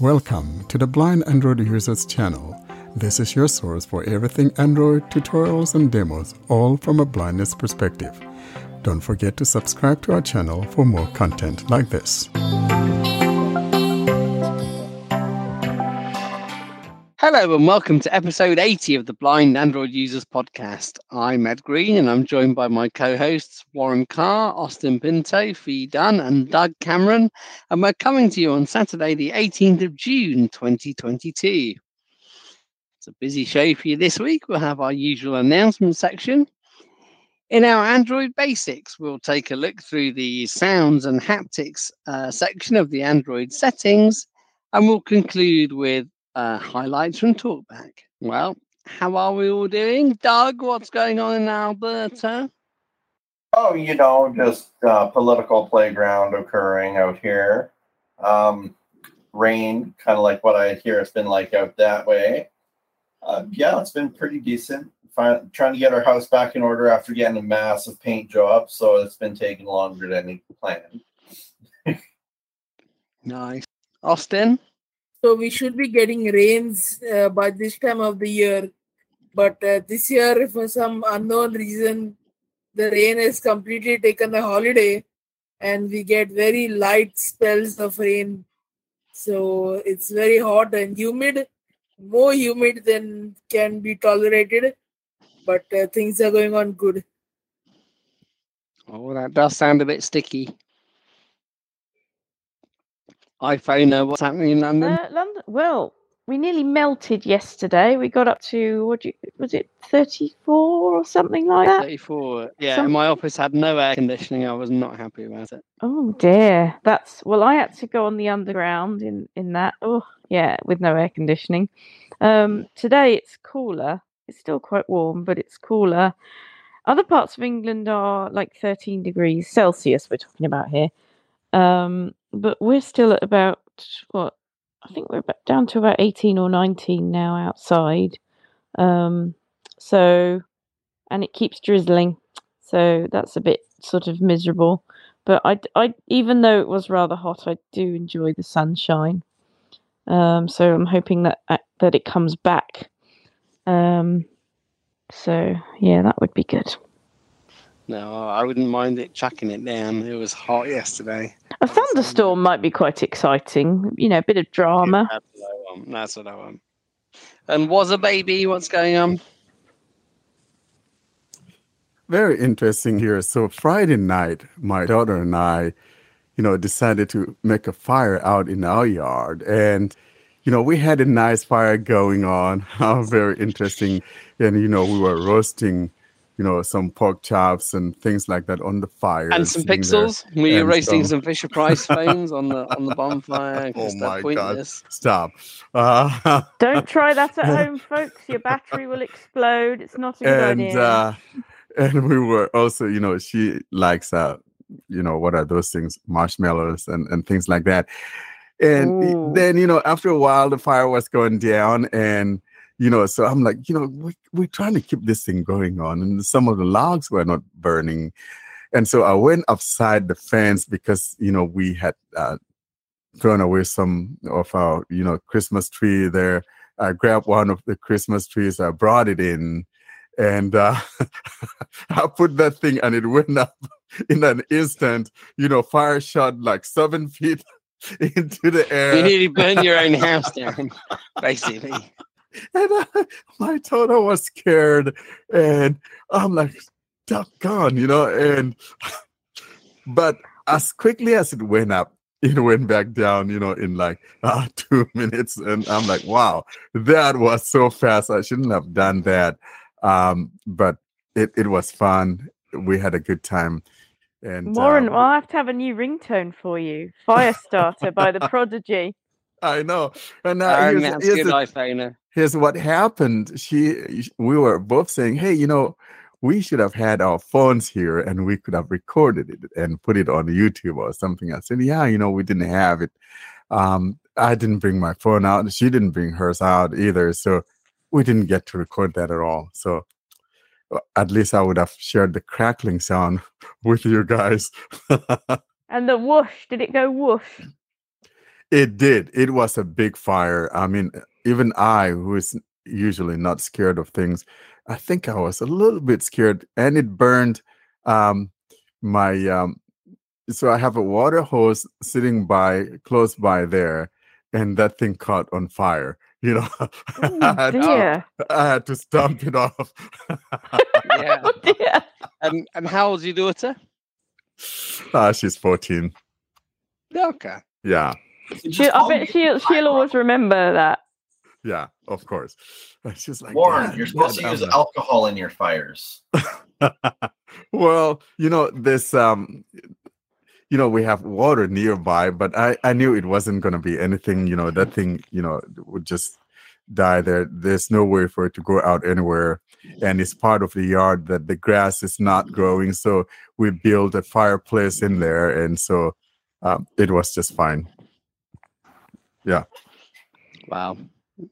Welcome to the Blind Android Users channel. This is your source for everything Android tutorials and demos, all from a blindness perspective. Don't forget to subscribe to our channel for more content like this. Hello and welcome to episode 80 of the Blind Android Users Podcast. I'm Ed Green and I'm joined by my co-hosts Warren Carr, Austin Pinto, Fee Dunn and Doug Cameron. And we're coming to you on Saturday the 18th of June 2022. It's a busy show for you this week. We'll have our usual announcement section. In our Android Basics, we'll take a look through the sounds and haptics uh, section of the Android settings and we'll conclude with uh, highlights from Talkback. Well, how are we all doing? Doug, what's going on in Alberta? Oh, you know, just uh, political playground occurring out here. Um, rain, kind of like what I hear it's been like out that way. Uh, yeah, it's been pretty decent. Fin- trying to get our house back in order after getting a massive paint job, so it's been taking longer than we planned. nice. Austin? So we should be getting rains uh, by this time of the year. But uh, this year, for some unknown reason, the rain has completely taken a holiday and we get very light spells of rain. So it's very hot and humid, more humid than can be tolerated. But uh, things are going on good. Oh, that does sound a bit sticky iPhone, what's happening in London? Uh, London. Well, we nearly melted yesterday. We got up to what you, was it, thirty four or something like that? Thirty four. Yeah, Some... my office had no air conditioning. I was not happy about it. Oh dear, that's well. I had to go on the underground in in that. Oh yeah, with no air conditioning. Um, today it's cooler. It's still quite warm, but it's cooler. Other parts of England are like 13 degrees Celsius. We're talking about here. Um, but we're still at about what I think we're about, down to about 18 or 19 now outside. Um, so, and it keeps drizzling. So that's a bit sort of miserable. But I, I, even though it was rather hot, I do enjoy the sunshine. Um, so I'm hoping that uh, that it comes back. Um, so yeah, that would be good. No, I wouldn't mind it chucking it down. It was hot yesterday. A thunderstorm might be quite exciting. You know, a bit of drama. That's what I want. That's what I want. And was a baby? What's going on? Very interesting here. So Friday night, my daughter and I, you know, decided to make a fire out in our yard, and you know, we had a nice fire going on. How very interesting, and you know, we were roasting you know, some pork chops and things like that on the fire. And some pixels. There. Were you roasting some Fisher Price phones on the on the bonfire? Oh my pointless. god! Stop. Uh, Don't try that at home, folks. Your battery will explode. It's not a good and, idea. Uh, and we were also, you know, she likes uh, you know, what are those things? Marshmallows and and things like that. And Ooh. then, you know, after a while, the fire was going down, and you know, so I'm like, you know, we, we're trying to keep this thing going on, and some of the logs were not burning. And so I went outside the fence because, you know, we had uh, thrown away some of our, you know, Christmas tree there. I grabbed one of the Christmas trees, I brought it in, and uh, I put that thing and it went up in an instant. You know, fire shot like seven feet into the air. You need to burn your own house down, basically and I, my Toto was scared, and I'm like, Duck gone, you know. And but as quickly as it went up, it went back down, you know, in like uh, two minutes, and I'm like, wow, that was so fast. I shouldn't have done that, um, but it it was fun. We had a good time. And Warren, um, I'll have to have a new ringtone for you. Firestarter by the Prodigy. I know. And uh, here's, that's here's good, iPhone here's what happened. She, we were both saying, "Hey, you know, we should have had our phones here and we could have recorded it and put it on YouTube or something." I said, "Yeah, you know, we didn't have it. Um, I didn't bring my phone out. She didn't bring hers out either, so we didn't get to record that at all. So." At least I would have shared the crackling sound with you guys. and the whoosh, did it go whoosh? It did. It was a big fire. I mean, even I, who is usually not scared of things, I think I was a little bit scared, and it burned um, my. Um, so I have a water hose sitting by close by there, and that thing caught on fire. You know, Oh, I, had to. I had to stomp it off. Yeah. Oh. And and how old's your daughter? Ah, she's 14. Okay. Yeah, You She, just I call bet me she'll, she'll always remember that. yeah, of course. She's like, Warren, you're supposed to use not." alcohol in your fires. well, you know, this um you know, we have water nearby, but I I knew it wasn't going to be anything, you know, that thing, you know, would just die there. There's no way for it to go out anywhere and it's part of the yard that the grass is not growing, so we built a fireplace in there and so um, it was just fine. Wow.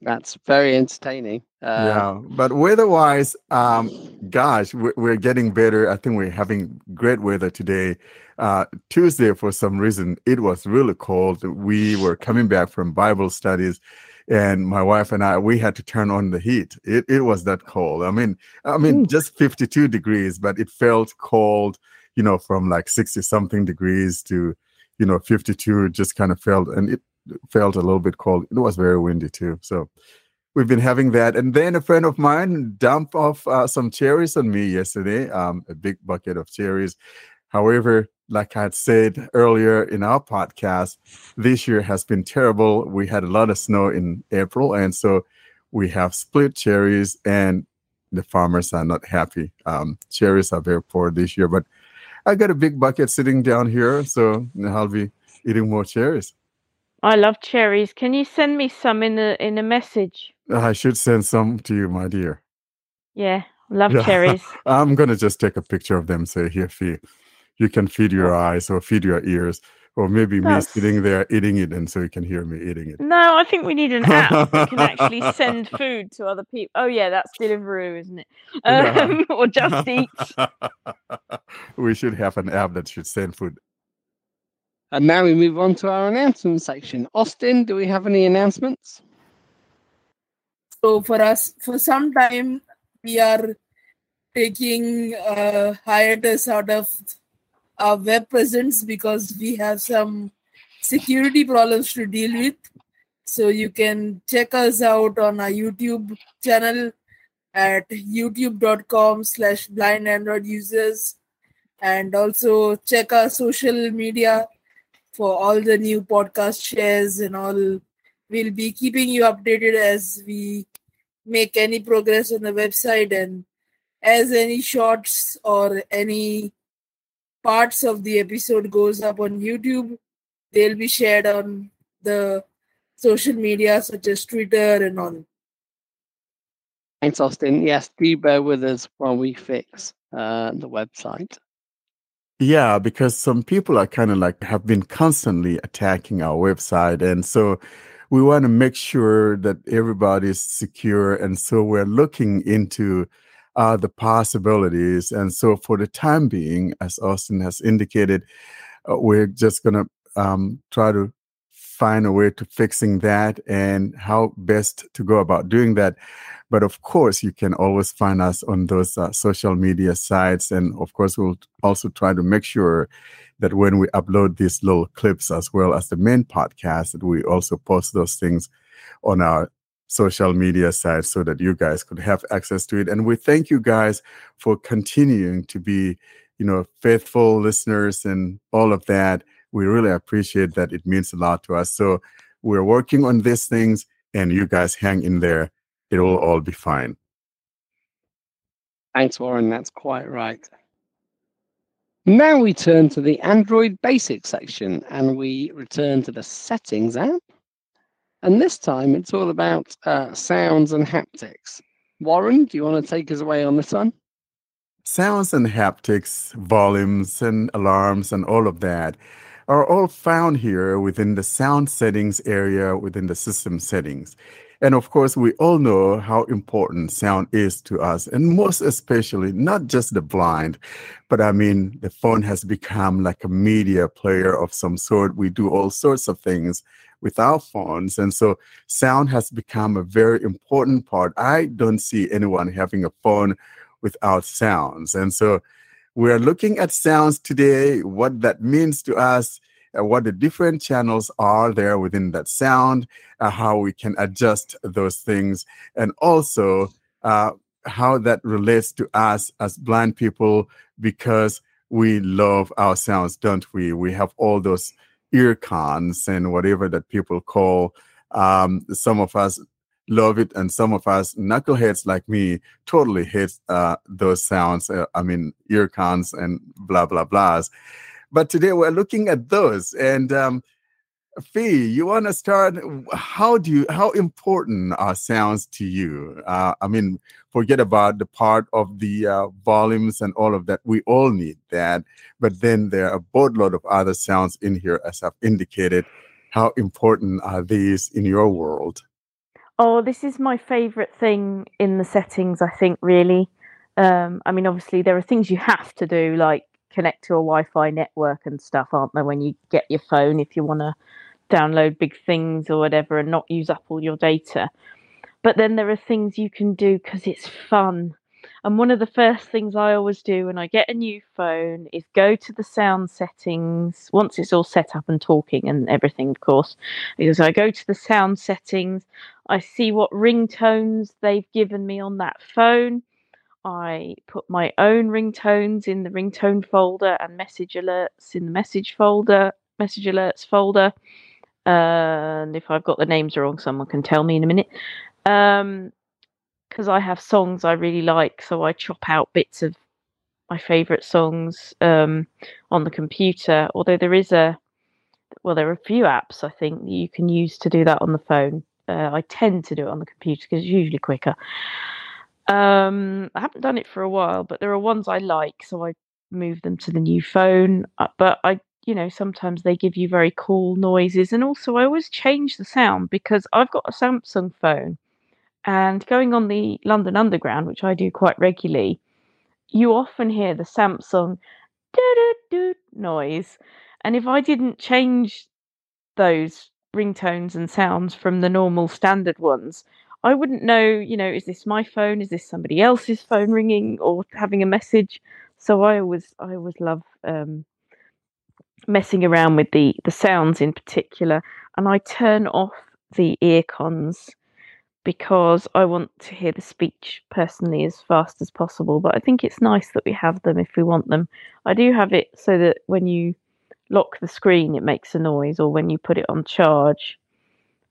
That's very entertaining. Uh, yeah, but weather-wise, um, gosh, we're, we're getting better. I think we're having great weather today. Uh, Tuesday, for some reason, it was really cold. We were coming back from Bible studies, and my wife and I, we had to turn on the heat. It it was that cold. I mean, I mean, Ooh. just 52 degrees, but it felt cold. You know, from like 60 something degrees to, you know, 52. Just kind of felt, and it felt a little bit cold. It was very windy too. So we've been having that. And then a friend of mine dumped off uh, some cherries on me yesterday, um, a big bucket of cherries. However, like I had said earlier in our podcast, this year has been terrible. We had a lot of snow in April, and so we have split cherries, and the farmers are not happy. Um, cherries are very poor this year, but I got a big bucket sitting down here, so I'll be eating more cherries. I love cherries. Can you send me some in a in a message? I should send some to you, my dear. Yeah, love Yeah. cherries. I'm gonna just take a picture of them. Say here, Fee, you can feed your eyes or feed your ears, or maybe me sitting there eating it, and so you can hear me eating it. No, I think we need an app that can actually send food to other people. Oh yeah, that's Deliveroo, isn't it? Yeah. Um, or Just Eat. we should have an app that should send food. And now we move on to our announcement section. Austin, do we have any announcements? So for us, for some time, we are taking uh, hiatus out of our web presence because we have some security problems to deal with. So you can check us out on our YouTube channel at youtube.com slash blind android users and also check our social media for all the new podcast shares and all we'll be keeping you updated as we make any progress on the website and as any shots or any parts of the episode goes up on youtube they'll be shared on the social media such as twitter and all Thanks, Austin. Yes, do bear with us while we fix uh, the website. Yeah, because some people are kind of like have been constantly attacking our website. And so we want to make sure that everybody's secure. And so we're looking into uh, the possibilities. And so for the time being, as Austin has indicated, uh, we're just going to um, try to find a way to fixing that and how best to go about doing that. But of course, you can always find us on those uh, social media sites. And of course, we'll also try to make sure that when we upload these little clips as well as the main podcast, that we also post those things on our social media sites so that you guys could have access to it. And we thank you guys for continuing to be, you know, faithful listeners and all of that. We really appreciate that. It means a lot to us. So we're working on these things and you guys hang in there it will all be fine. Thanks, Warren. That's quite right. Now we turn to the Android Basics section and we return to the Settings app. And this time it's all about uh, sounds and haptics. Warren, do you want to take us away on this one? Sounds and haptics, volumes and alarms, and all of that are all found here within the sound settings area within the system settings. And of course, we all know how important sound is to us, and most especially, not just the blind, but I mean, the phone has become like a media player of some sort. We do all sorts of things with our phones. And so sound has become a very important part. I don't see anyone having a phone without sounds. And so we're looking at sounds today, what that means to us, uh, what the different channels are there within that sound, uh, how we can adjust those things, and also uh, how that relates to us as blind people because we love our sounds, don't we? We have all those earcons and whatever that people call. Um, some of us love it, and some of us knuckleheads like me totally hate uh, those sounds. Uh, I mean, earcons and blah blah blahs. But today we're looking at those. And um, Fee, you want to start? How do you? How important are sounds to you? Uh, I mean, forget about the part of the uh, volumes and all of that. We all need that. But then there are a boatload of other sounds in here, as I've indicated. How important are these in your world? Oh, this is my favorite thing in the settings. I think really. Um, I mean, obviously there are things you have to do, like connect to a Wi-Fi network and stuff, aren't there? When you get your phone, if you want to download big things or whatever and not use up all your data. But then there are things you can do because it's fun. And one of the first things I always do when I get a new phone is go to the sound settings once it's all set up and talking and everything, of course. Because I go to the sound settings, I see what ringtones they've given me on that phone. I put my own ringtones in the ringtone folder and message alerts in the message folder, message alerts folder. and if I've got the names wrong, someone can tell me in a minute. Um, because I have songs I really like, so I chop out bits of my favorite songs um, on the computer. Although there is a, well, there are a few apps I think that you can use to do that on the phone. Uh, I tend to do it on the computer because it's usually quicker. Um, I haven't done it for a while, but there are ones I like, so I move them to the new phone. Uh, but I, you know, sometimes they give you very cool noises, and also I always change the sound because I've got a Samsung phone, and going on the London Underground, which I do quite regularly, you often hear the Samsung noise, and if I didn't change those ringtones and sounds from the normal standard ones, I wouldn't know, you know, is this my phone? Is this somebody else's phone ringing or having a message? So I always, I always love um, messing around with the the sounds in particular, and I turn off the earcons because I want to hear the speech personally as fast as possible. But I think it's nice that we have them if we want them. I do have it so that when you lock the screen, it makes a noise, or when you put it on charge,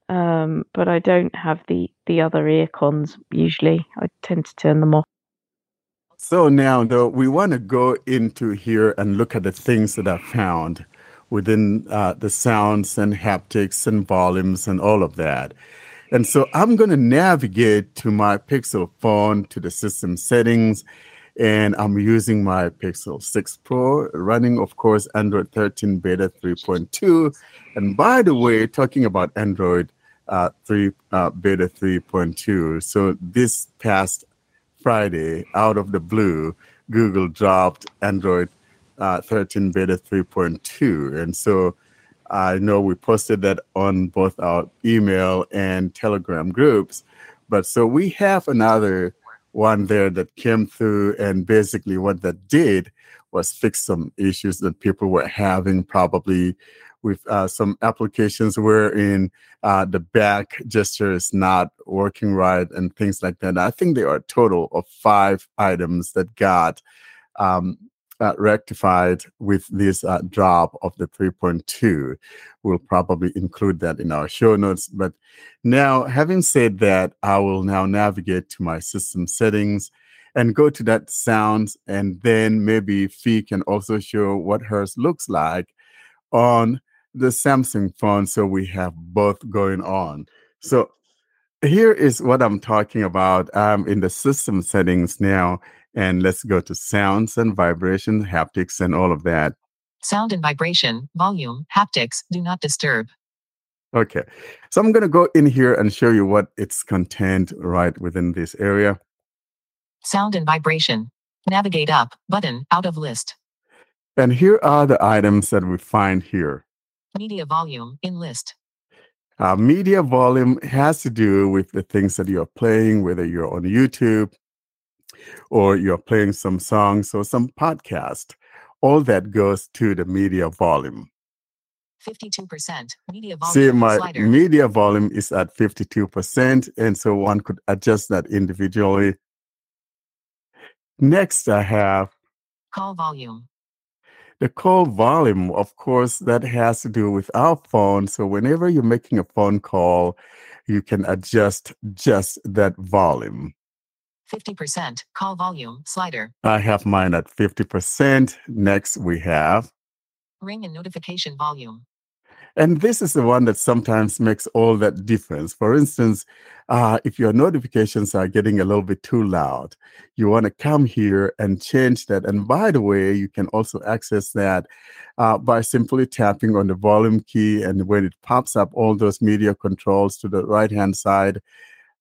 um, but I don't have the the other earcons usually. I tend to turn them off. So now, though, we want to go into here and look at the things that I found within uh, the sounds and haptics and volumes and all of that. And so I'm going to navigate to my Pixel phone to the system settings, and I'm using my Pixel 6 Pro, running, of course, Android 13 Beta 3.2. And by the way, talking about Android, uh, 3 uh, beta 3.2. So this past Friday, out of the blue, Google dropped Android uh, 13 beta 3.2. And so I know we posted that on both our email and Telegram groups. But so we have another one there that came through, and basically what that did was fix some issues that people were having, probably with uh, some applications wherein uh, the back gesture is not working right and things like that. I think there are a total of five items that got um, uh, rectified with this uh, drop of the 3.2. We'll probably include that in our show notes. But now, having said that, I will now navigate to my system settings and go to that sounds, and then maybe Fee can also show what hers looks like on the Samsung phone, so we have both going on. So here is what I'm talking about. I'm in the system settings now, and let's go to sounds and vibrations, haptics, and all of that. Sound and vibration, volume, haptics, do not disturb. Okay. So I'm going to go in here and show you what it's contained right within this area. Sound and vibration. Navigate up button out of list. And here are the items that we find here. Media volume in list. Uh, media volume has to do with the things that you're playing, whether you're on YouTube or you're playing some songs or some podcast. All that goes to the media volume. 52% media volume See, my slider. media volume is at 52%, and so one could adjust that individually. Next, I have Call volume. the call volume. Of course, that has to do with our phone. So, whenever you're making a phone call, you can adjust just that volume. 50% call volume slider. I have mine at 50%. Next, we have, Ring and notification volume. and this is the one that sometimes makes all that difference. For instance, uh, if your notifications are getting a little bit too loud, you want to come here and change that. And by the way, you can also access that uh, by simply tapping on the volume key. And when it pops up all those media controls to the right hand side,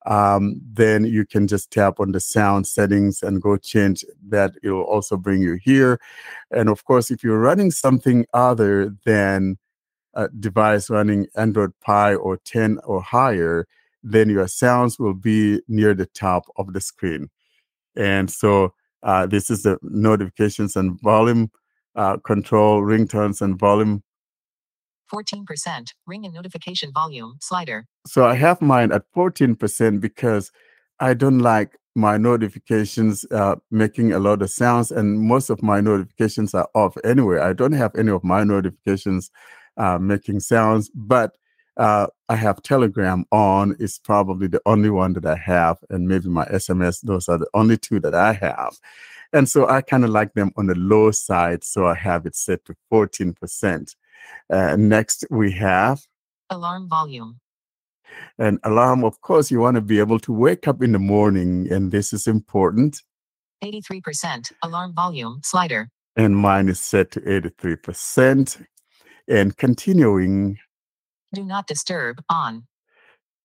um, then you can just tap on the sound settings and go change that. It will also bring you here. And of course, if you're running something other than a device running Android Pie or 10 or higher, then your sounds will be near the top of the screen. And so uh, this is the notifications and volume uh, control, ringtones and volume 14% ring and notification volume slider. so I have mine at 14% because I don't like my notifications uh, making a lot of sounds, and most of my notifications are off anyway. I don't have any of my notifications uh, making sounds, but uh, I have Telegram on. It's probably the only one that I have, and maybe my SMS. Those are the only two that I have. And so I kind of like them on the low side. So I have it set to 14%. Uh, next, we have Alarm volume. an alarm. Of course, you want to be able to wake up in the morning, and this is important. 83% alarm volume slider. And mine is set to 83%. And continuing, Do not disturb on.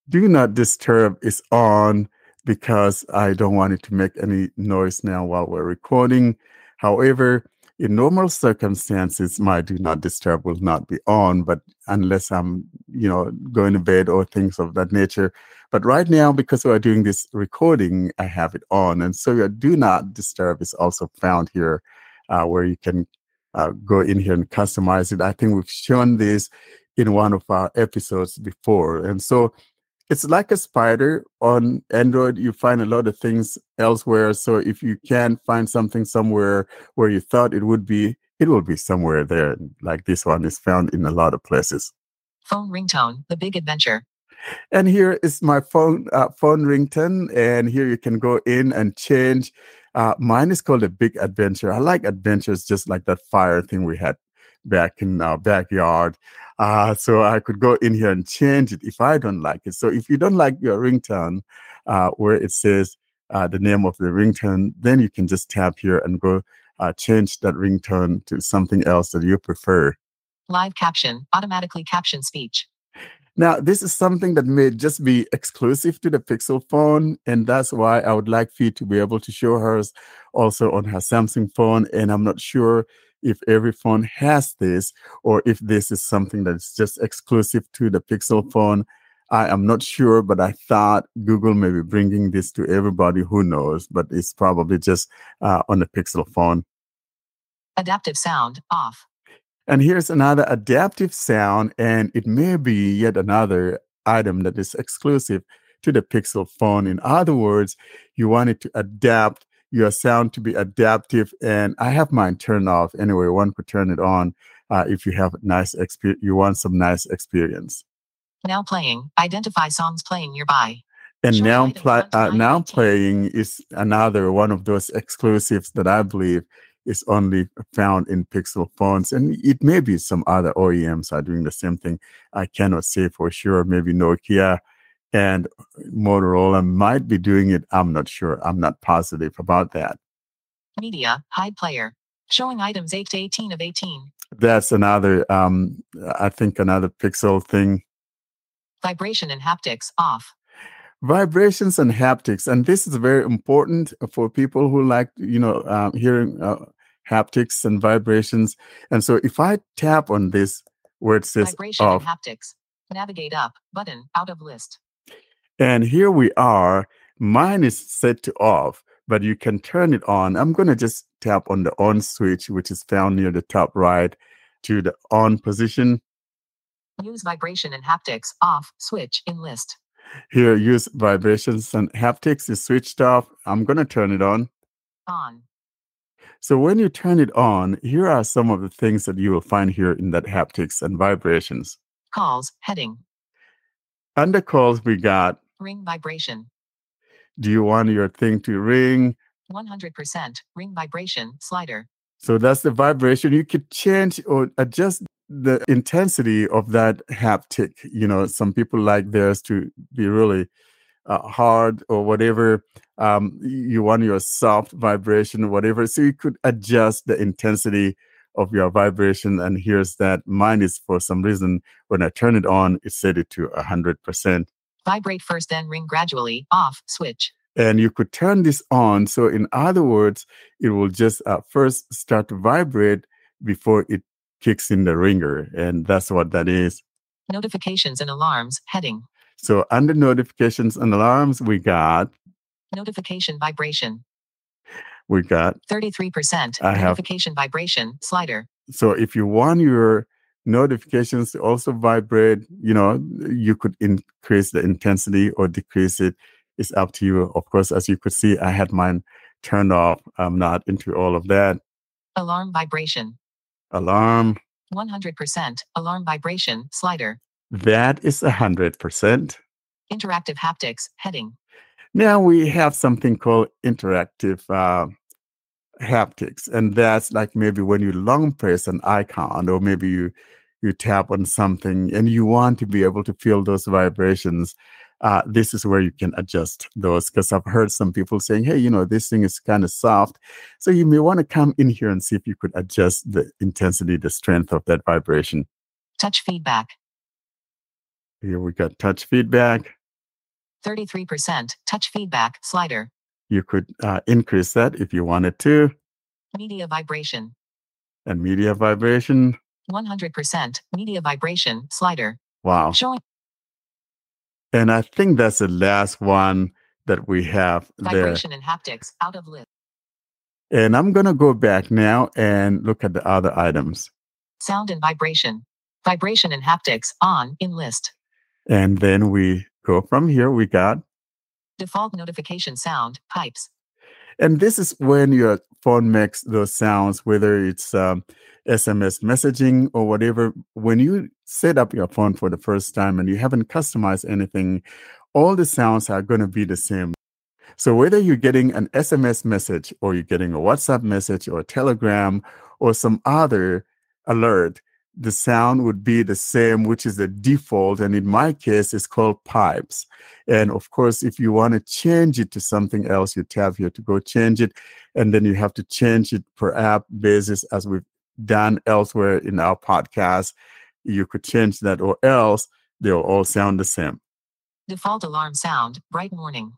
do not disturb is on because I don't want it to make any noise now while we're recording. However, in normal circumstances, my do not disturb will not be on, but unless I'm, you know, going to bed or things of that nature. But right now, because we're doing this recording, I have it on. And so your do not disturb is also found here uh, where you can uh, go in here and customize it. I think we've shown this in one of our episodes before. And so it's like a spider on Android. You find a lot of things elsewhere. So if you can find something somewhere where you thought it would be, it will be somewhere there. Like this one is found in a lot of places. Phone ringtone. The big adventure. And here is my phone uh, phone ringtone, and here you can go in and change. Uh, mine is called a Big Adventure. I like adventures, just like that fire thing we had back in our backyard. Uh, so I could go in here and change it if I don't like it. So if you don't like your ringtone, uh, where it says uh, the name of the ringtone, then you can just tap here and go uh, change that ringtone to something else that you prefer. Live caption. Automatically caption speech. Now, this is something that may just be exclusive to the Pixel phone, and that's why I would like for you to be able to show hers also on her Samsung phone. And I'm not sure if every phone has this or if this is something that's just exclusive to the Pixel phone. I am not sure, but I thought Google may be bringing this to everybody who knows, but it's probably just uh, on the Pixel phone. Adaptive sound. Off. And here's another adaptive sound, and it may be yet another item that is exclusive to the Pixel phone. In other words, you want it to adapt your sound to be adaptive, and I have mine turned off anyway. One could turn it on uh, if you have nice experience. You want some nice experience. Now playing. Identify songs playing nearby. And now, items pla- one to uh, now playing is another one of those exclusives that I believe is only found in Pixel phones, and it may be some other OEMs are doing the same thing. I cannot say for sure. Maybe Nokia and Motorola might be doing it. I'm not sure. I'm not positive about that. Media. Hide player. Showing items 8 to 18 of 18. That's another, um, I think, another Pixel thing. Vibration and haptics off. vibrations and haptics and this is very important for people who like you know um, hearing uh, haptics and vibrations and so if i tap on this where it says Vibration off and haptics. Navigate up. Button. Out of list. And here we are mine is set to off but you can turn it on i'm going to just tap on the on switch which is found near the top right to the on position Use vibration and haptics off. Switch in list. here use vibrations and haptics is switched off i'm going to turn it on On. So when you turn it on, here are some of the things that you will find here in that haptics and vibrations. Calls. Heading. Under calls, we got, Ring vibration. do you want your thing to ring? 100%. Ring vibration. Slider. So that's the vibration. You could change or adjust the intensity of that haptic. You know, some people like theirs to be really uh, hard or whatever. Um, you want your soft vibration or whatever. So you could adjust the intensity of your vibration. And here's that mine is for some reason when I turn it on, it set it to 100%. Vibrate first, then ring gradually. Off. Switch. and you could turn this on. So, in other words, it will just uh, first start to vibrate before it kicks in the ringer, and that's what that is. Notifications and alarms. Heading. So, under notifications and alarms, we got Notification vibration. we got. 33%. I have- Notification vibration. Slider. So, if you want your notifications also vibrate, you know, you could increase the intensity or decrease it. It's up to you. Of course, as you could see, I had mine turned off. I'm not into all of that. Alarm vibration. Alarm. 100%. Alarm vibration. Slider. That is a hundred percent. Interactive haptics. Heading. Now we have something called interactive uh, haptics, and that's like maybe when you long press an icon, or maybe you you tap on something and you want to be able to feel those vibrations. Uh, this is where you can adjust those because I've heard some people saying, "Hey, you know, this thing is kind of soft," so you may want to come in here and see if you could adjust the intensity, the strength of that vibration. Touch feedback. Here we got touch feedback. 33%. Touch feedback. Slider. You could uh, increase that if you wanted to, Media vibration. and media vibration. 100%. Media vibration. Slider. Wow. Showing And I think that's the last one that we have there. vibration and haptics. Out of list. And I'm going to go back now and look at the other items. Sound and vibration. Vibration and haptics. On. In list. And then we go from here. We got, Default notification sound. Pipes. and this is when your phone makes those sounds, whether it's um, SMS messaging or whatever. When you set up your phone for the first time and you haven't customized anything, all the sounds are going to be the same. So whether you're getting an SMS message or you're getting a WhatsApp message or a Telegram or some other alert, the sound would be the same, which is the default. And in my case, it's called pipes. And of course, if you want to change it to something else, you tap here to go change it. And then you have to change it per app basis as we've done elsewhere in our podcast. You could change that or else they'll all sound the same. Default alarm sound. Bright morning.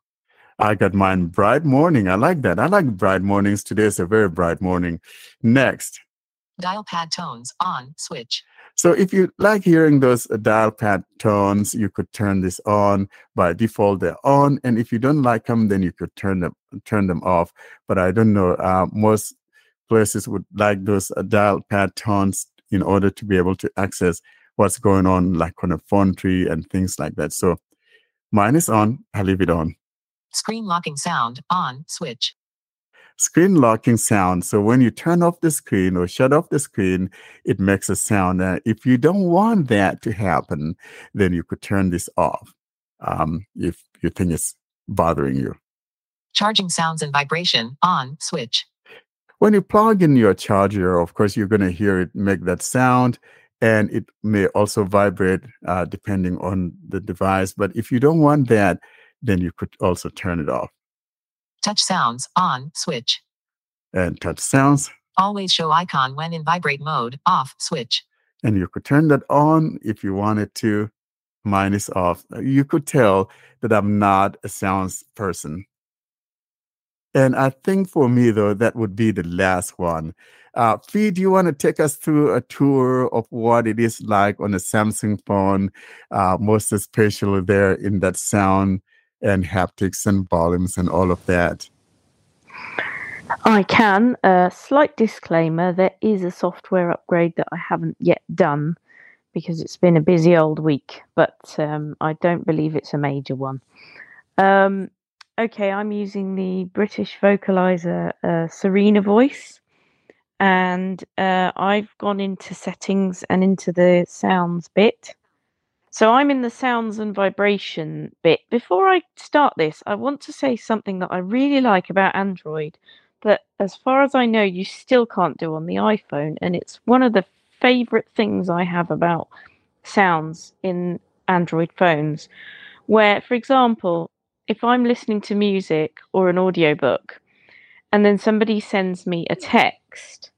I got mine bright morning. I like that. I like bright mornings. Today is a very bright morning. Next. Dial pad tones. On. Switch. So if you like hearing those uh, dial pad tones, you could turn this on. By default, they're on. And if you don't like them, then you could turn them turn them off. But I don't know. Uh, most places would like those uh, dial pad tones in order to be able to access what's going on, like on a phone tree and things like that. So mine is on. I leave it on. Screen locking sound. On. Switch. Screen locking sound. So when you turn off the screen or shut off the screen, it makes a sound. And if you don't want that to happen, then you could turn this off um, if you think it's bothering you. Charging sounds and vibration. On. Switch. When you plug in your charger, of course, you're going to hear it make that sound. And it may also vibrate uh, depending on the device. But if you don't want that, then you could also turn it off. Touch sounds. On. Switch. And touch sounds, Always show icon when in vibrate mode. Off. Switch. and you could turn that on if you wanted to. mine is off. You could tell that I'm not a sounds person. And I think for me, though, that would be the last one. Uh, Fee, do you want to take us through a tour of what it is like on a Samsung phone, uh, most especially there in that sound and haptics and volumes and all of that? I can. A uh, slight disclaimer there is a software upgrade that I haven't yet done because it's been a busy old week, but um, I don't believe it's a major one. Um, okay, I'm using the British vocalizer uh, Serena voice, and uh, I've gone into settings and into the sounds bit. So I'm in the sounds and vibration bit. Before I start this, I want to say something that I really like about Android that, as far as I know, you still can't do on the iPhone, and it's one of the favorite things I have about sounds in Android phones. Where, for example, if I'm listening to music or an audiobook and then somebody sends me a text,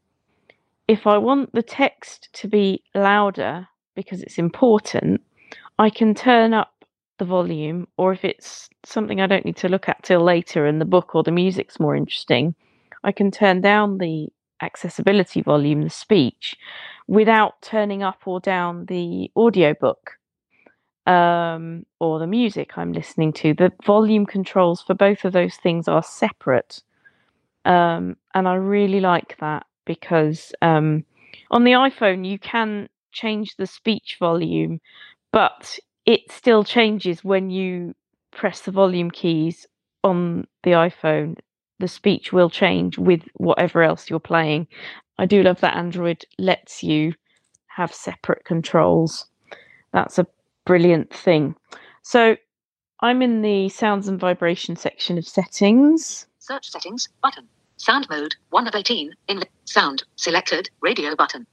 if I want the text to be louder because it's important, I can turn up the volume, or if it's something I don't need to look at till later and the book or the music's more interesting, I can turn down the accessibility volume, the speech, without turning up or down the audiobook um, or the music I'm listening to. The volume controls for both of those things are separate. Um, and I really like that because um, on the iPhone, you can change the speech volume, but it still changes when you press the volume keys on the iPhone. The speech will change with whatever else you're playing. I do love that Android lets you have separate controls. That's a brilliant thing. So I'm in the sounds and vibration section of settings. Search settings button. Sound mode 1 of 18. In sound selected. Radio button.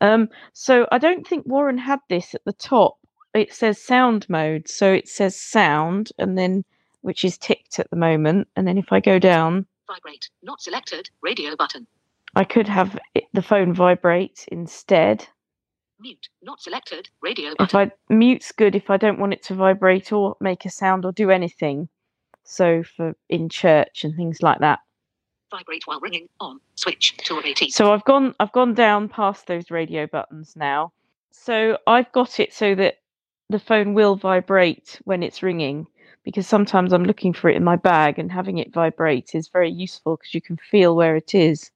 Um, so I don't think Warren had this at the top. It says sound mode. So it says sound and then which is ticked at the moment. And then if I go down vibrate, not selected, radio button. I could have it, the phone vibrate instead. Mute, not selected, radio button. If I mute's good if I don't want it to vibrate or make a sound or do anything. So for in church and things like that. Vibrate while ringing on. Switch to 18. So I've gone I've gone down past those radio buttons now. So I've got it so that the phone will vibrate when it's ringing because sometimes I'm looking for it in my bag and having it vibrate is very useful because you can feel where it is.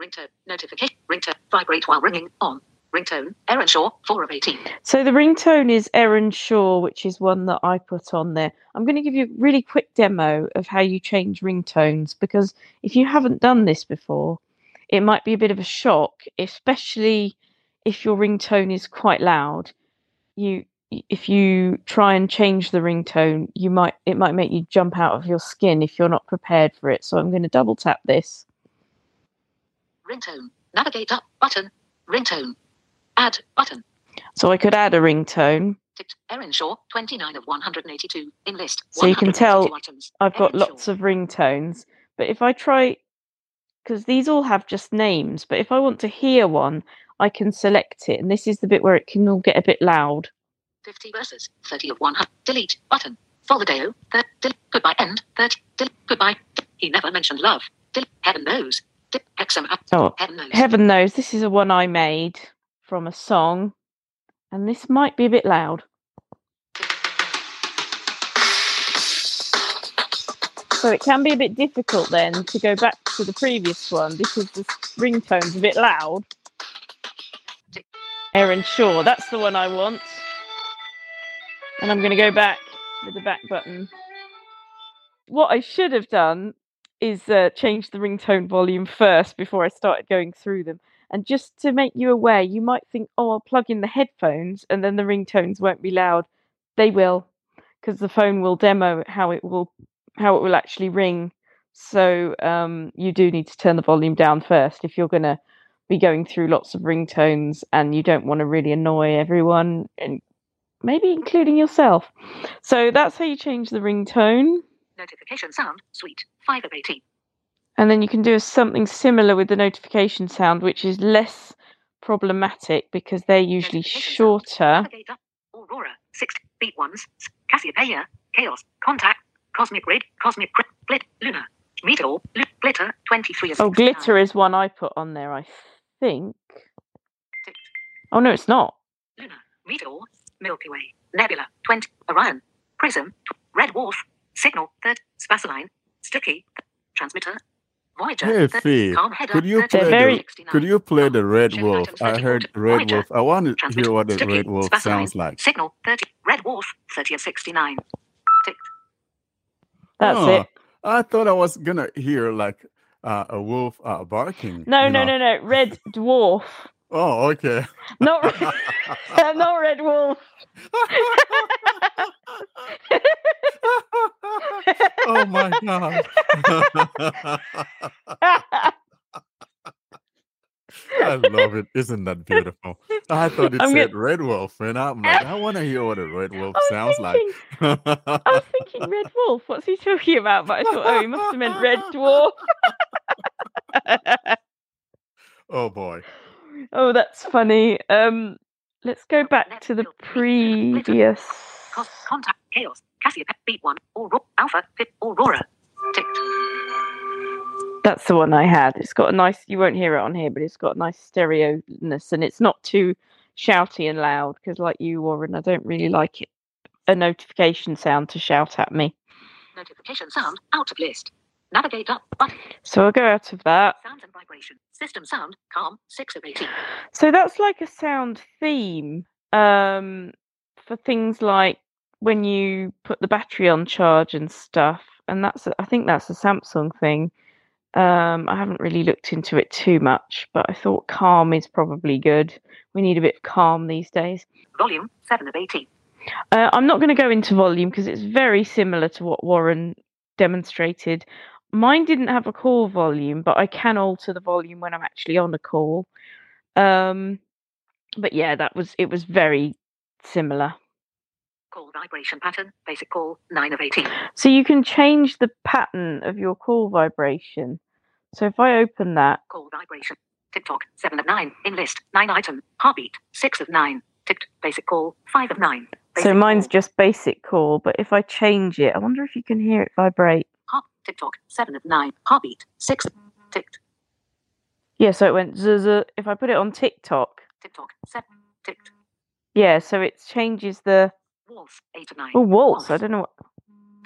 Ringtone notification ringtone vibrate while ringing on ringtone, Aaron Shaw, 4 of 18. So the ringtone is Aaron Shaw, which is one that I put on there. I'm going to give you a really quick demo of how you change ringtones because if you haven't done this before, it might be a bit of a shock, especially if your ringtone is quite loud. You if you try and change the ringtone, you might it might make you jump out of your skin if you're not prepared for it. So I'm going to double tap this. Ringtone. Navigate up button. Ringtone. Add button. So I could add a ringtone. Erin Shaw, 29 of 182 in list. So you can tell items. I've got Erin lots Shaw. of ringtones. But if I try, because these all have just names, but if I want to hear one, I can select it. And this is the bit where it can all get a bit loud. 50 verses. 30 of 100. Uh, delete button. Folideo. Thir- del- goodbye end. 30. Del- goodbye. He never mentioned love. Del- heaven knows. Del- Hexam. Uh, oh, Heaven knows. heaven knows this is a one I made from a song. And this might be a bit loud. So it can be a bit difficult then to go back to the previous one because the ringtone's a bit loud. Erin Shaw, that's the one I want. And I'm going to go back with the back button. What I should have done is uh, change the ringtone volume first before I started going through them. And just to make you aware, you might think, oh, I'll plug in the headphones and then the ringtones won't be loud. They will, because the phone will demo how it will how it will actually ring. So um, you do need to turn the volume down first if you're going to be going through lots of ringtones and you don't want to really annoy everyone and maybe including yourself. So that's how you change the ringtone. Notification sound. sweet, 5 of 18. And then you can do something similar with the notification sound, which is less problematic because they're usually shorter. Navigate up. All Aurora, six beat ones, Cassiopeia, Chaos, Contact, Cosmic Grid, Cosmic Glit, Luna, Meteor, Glitter, 23 of Oh, 69. glitter is one I put on there, I think. Oh no, it's not. Luna, Meteor, Milky Way, Nebula, 20, Orion, Prism, Red Dwarf, Signal, Third, Spaceline, Sticky, Transmitter, Voyager, Hey, third, Fee, Calm Header, could you 30, play They're very- 69. Could you play the Red Wolf? I heard Red Voyager. Wolf. I want to hear what the Red Wolf Spaceline, sounds like. Signal, 30, Red Dwarf, 30 of 69. Ticked. That's Oh, it. I thought I was gonna hear like uh, a wolf uh, barking. No, no, know. no, no. Red dwarf. Oh, okay. Not red, not red wolf. oh my god. I love it. Isn't that beautiful? I thought it I'm said gonna- red wolf, and I'm like, I want to hear what a red wolf sounds thinking, like. I was thinking red wolf. What's he talking about? But I thought, oh, he must have meant red dwarf. oh boy. oh, that's funny. Um, let's go back to the previous. Contact, Chaos, Cassiopeia, Beat 1, Aurora, Alpha, Fit, Aurora. Ticked. That's the one I had. It's got a nice. You won't hear it on here, but it's got a nice stereo-ness, and it's not too shouty and loud. Because, like you, Warren, I don't really like it. A notification sound to shout at me. Notification sound, out of list. Navigate up, button, So I'll go out of that. sound and vibration. System sound, calm, 6 of 18. So that's like a sound theme um, for things like when you put the battery on charge and stuff. And that's I think that's a Samsung thing. Um, I haven't really looked into it too much, but I thought calm is probably good. We need a bit of calm these days. Volume, 7 of 18. Uh, I'm not going to go into volume because it's very similar to what Warren demonstrated. Mine didn't have a call volume, but I can alter the volume when I'm actually on a call. Um, but yeah, that was it was very similar. Call vibration pattern, basic call, 9 of 18. So you can change the pattern of your call vibration. So if I open that, Call vibration. TikTok, 7 of 9. In list, 9 item. Heartbeat, 6 of 9. Ticked, basic call, 5 of 9. so mine's call, just basic call, but if I change it, I wonder if you can hear it vibrate. Heart, TikTok, 7 of 9. Heartbeat, 6 of ticked. Yeah, so it went zzz. If I put it on TikTok, TikTok, 7. Ticked. yeah, so it changes the Waltz, 8 of 9. oh waltz. I don't know what.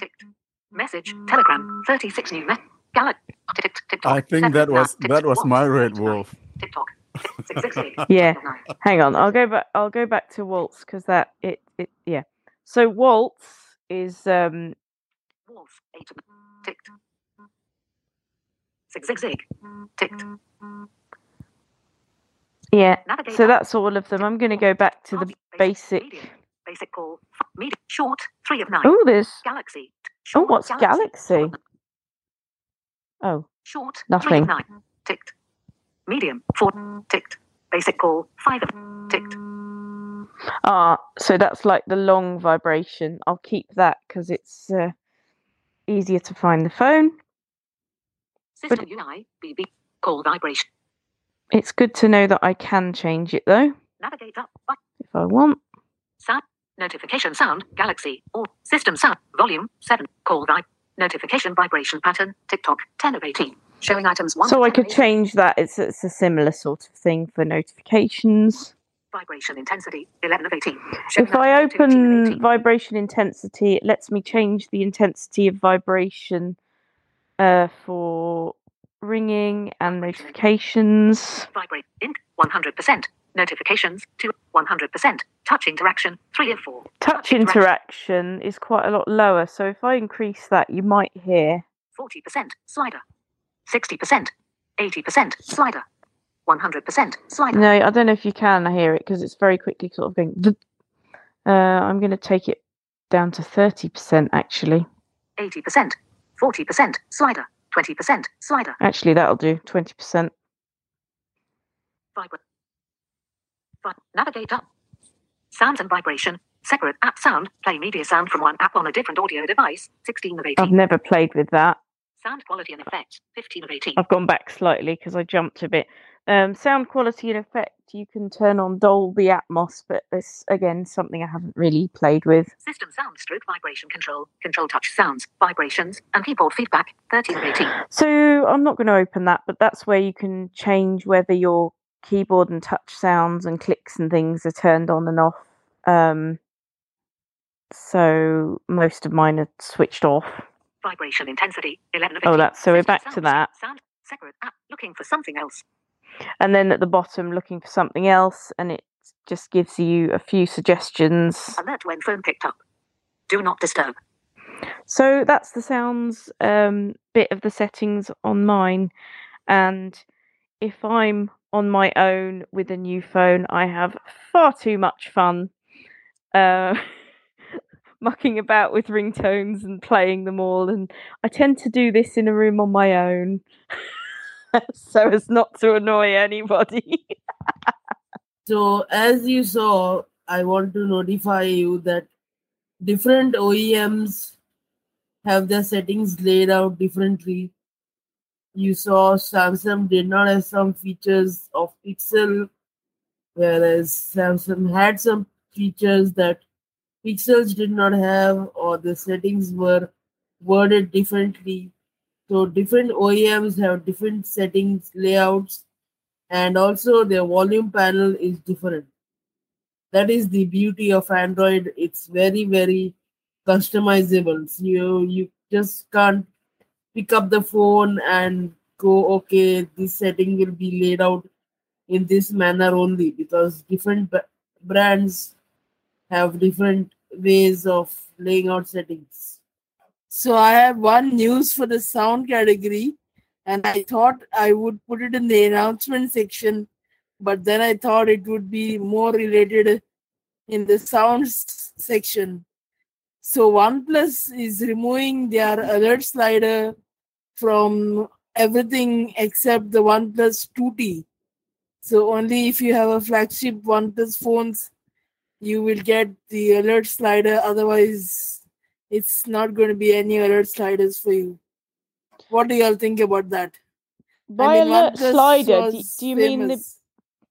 Ticked. Message, Telegram, 36 new met. Gallic, ticked, TikTok. I think that was that was my red 8 of 9. wolf. TikTok, Yeah. 8 of 9. Hang on, I'll go back. I'll go back to waltz because that it it yeah. So waltz is um Waltz, 8 of Ticked. Zig, zig, zig. Ticked. yeah. So that's all of them. I'm going to go back to the basic. Basic call, medium, short, 3 of 9. Oh, there's Galaxy. oh, short what's galaxy? Oh, Short. Three Nothing. of nine. Ticked. Medium. Four. Ticked. Basic call. Five of ticked. ah, so that's like the long vibration. I'll keep that because it's uh, easier to find the phone. System UI. BB. Call vibration. It's good to know that I can change it though Navigate up. But if I want. sound. Notification sound. Galaxy. Or system sound. Volume. Seven. Call vibe. Notification vibration pattern. TikTok. Ten of eighteen. Showing items one. So I could change that. It's it's a similar sort of thing for notifications. Vibration intensity. Eleven of eighteen. Showing If I items 2 of 18 of open 18. vibration intensity, it lets me change the intensity of vibration uh, for ringing and notifications. Vibrate. Hundred percent. Notifications. to One hundred percent. Touch interaction. Three of four. Touch interaction is quite a lot lower, so if I increase that, you might hear. 40% slider, 60%, 80% slider, 100% slider, No, I don't know if you can hear it because it's very quickly sort of going. Uh, I'm going to take it down to 30% actually. 80%, 40% slider, 20% slider, Actually, that'll do 20%. vibrate. Vi- navigate up. Sounds and vibration. Separate app sound. Play media sound from one app on a different audio device. 16 of 18. I've never played with that. Sound quality and effects. 15 of 18. I've gone back slightly because I jumped a bit. Um, sound quality and effects you can turn on Dolby Atmos, but this again something I haven't really played with. System sound stroke vibration control. Control touch sounds, vibrations, and keyboard feedback. 13 of 18. So I'm not going to open that, but that's where you can change whether your keyboard and touch sounds and clicks and things are turned on and off. Um, so most of mine are switched off. Vibration intensity. 11 of Oh, 18. that's so we're back to that. Sound separate app. Looking for something else. And then at the bottom, looking for something else, and it just gives you a few suggestions. Alert when phone picked up. Do not disturb. So that's the sounds um, bit of the settings on mine. And if I'm on my own with a new phone, I have far too much fun uh, mucking about with ringtones and playing them all. And I tend to do this in a room on my own so as not to annoy anybody. So, as you saw, I want to notify you that different OEMs have their settings laid out differently. You saw Samsung did not have some features of Pixel, whereas Samsung had some features that Pixels did not have, or the settings were worded differently. So, different OEMs have different settings layouts and also their volume panel is different. That is the beauty of Android. It's very, very customizable. So you you just can't pick up the phone and go, okay, this setting will be laid out in this manner only because different b- brands have different ways of laying out settings. So I have one news for the sound category and I thought I would put it in the announcement section, but then I thought it would be more related in the sounds section. So OnePlus is removing their alert slider from everything except the OnePlus 2T. So only if you have a flagship OnePlus phones, you will get the alert slider. Otherwise, it's not going to be any alert sliders for you. What do y'all think about that? By mean, alert OnePlus slider, do, do you mean the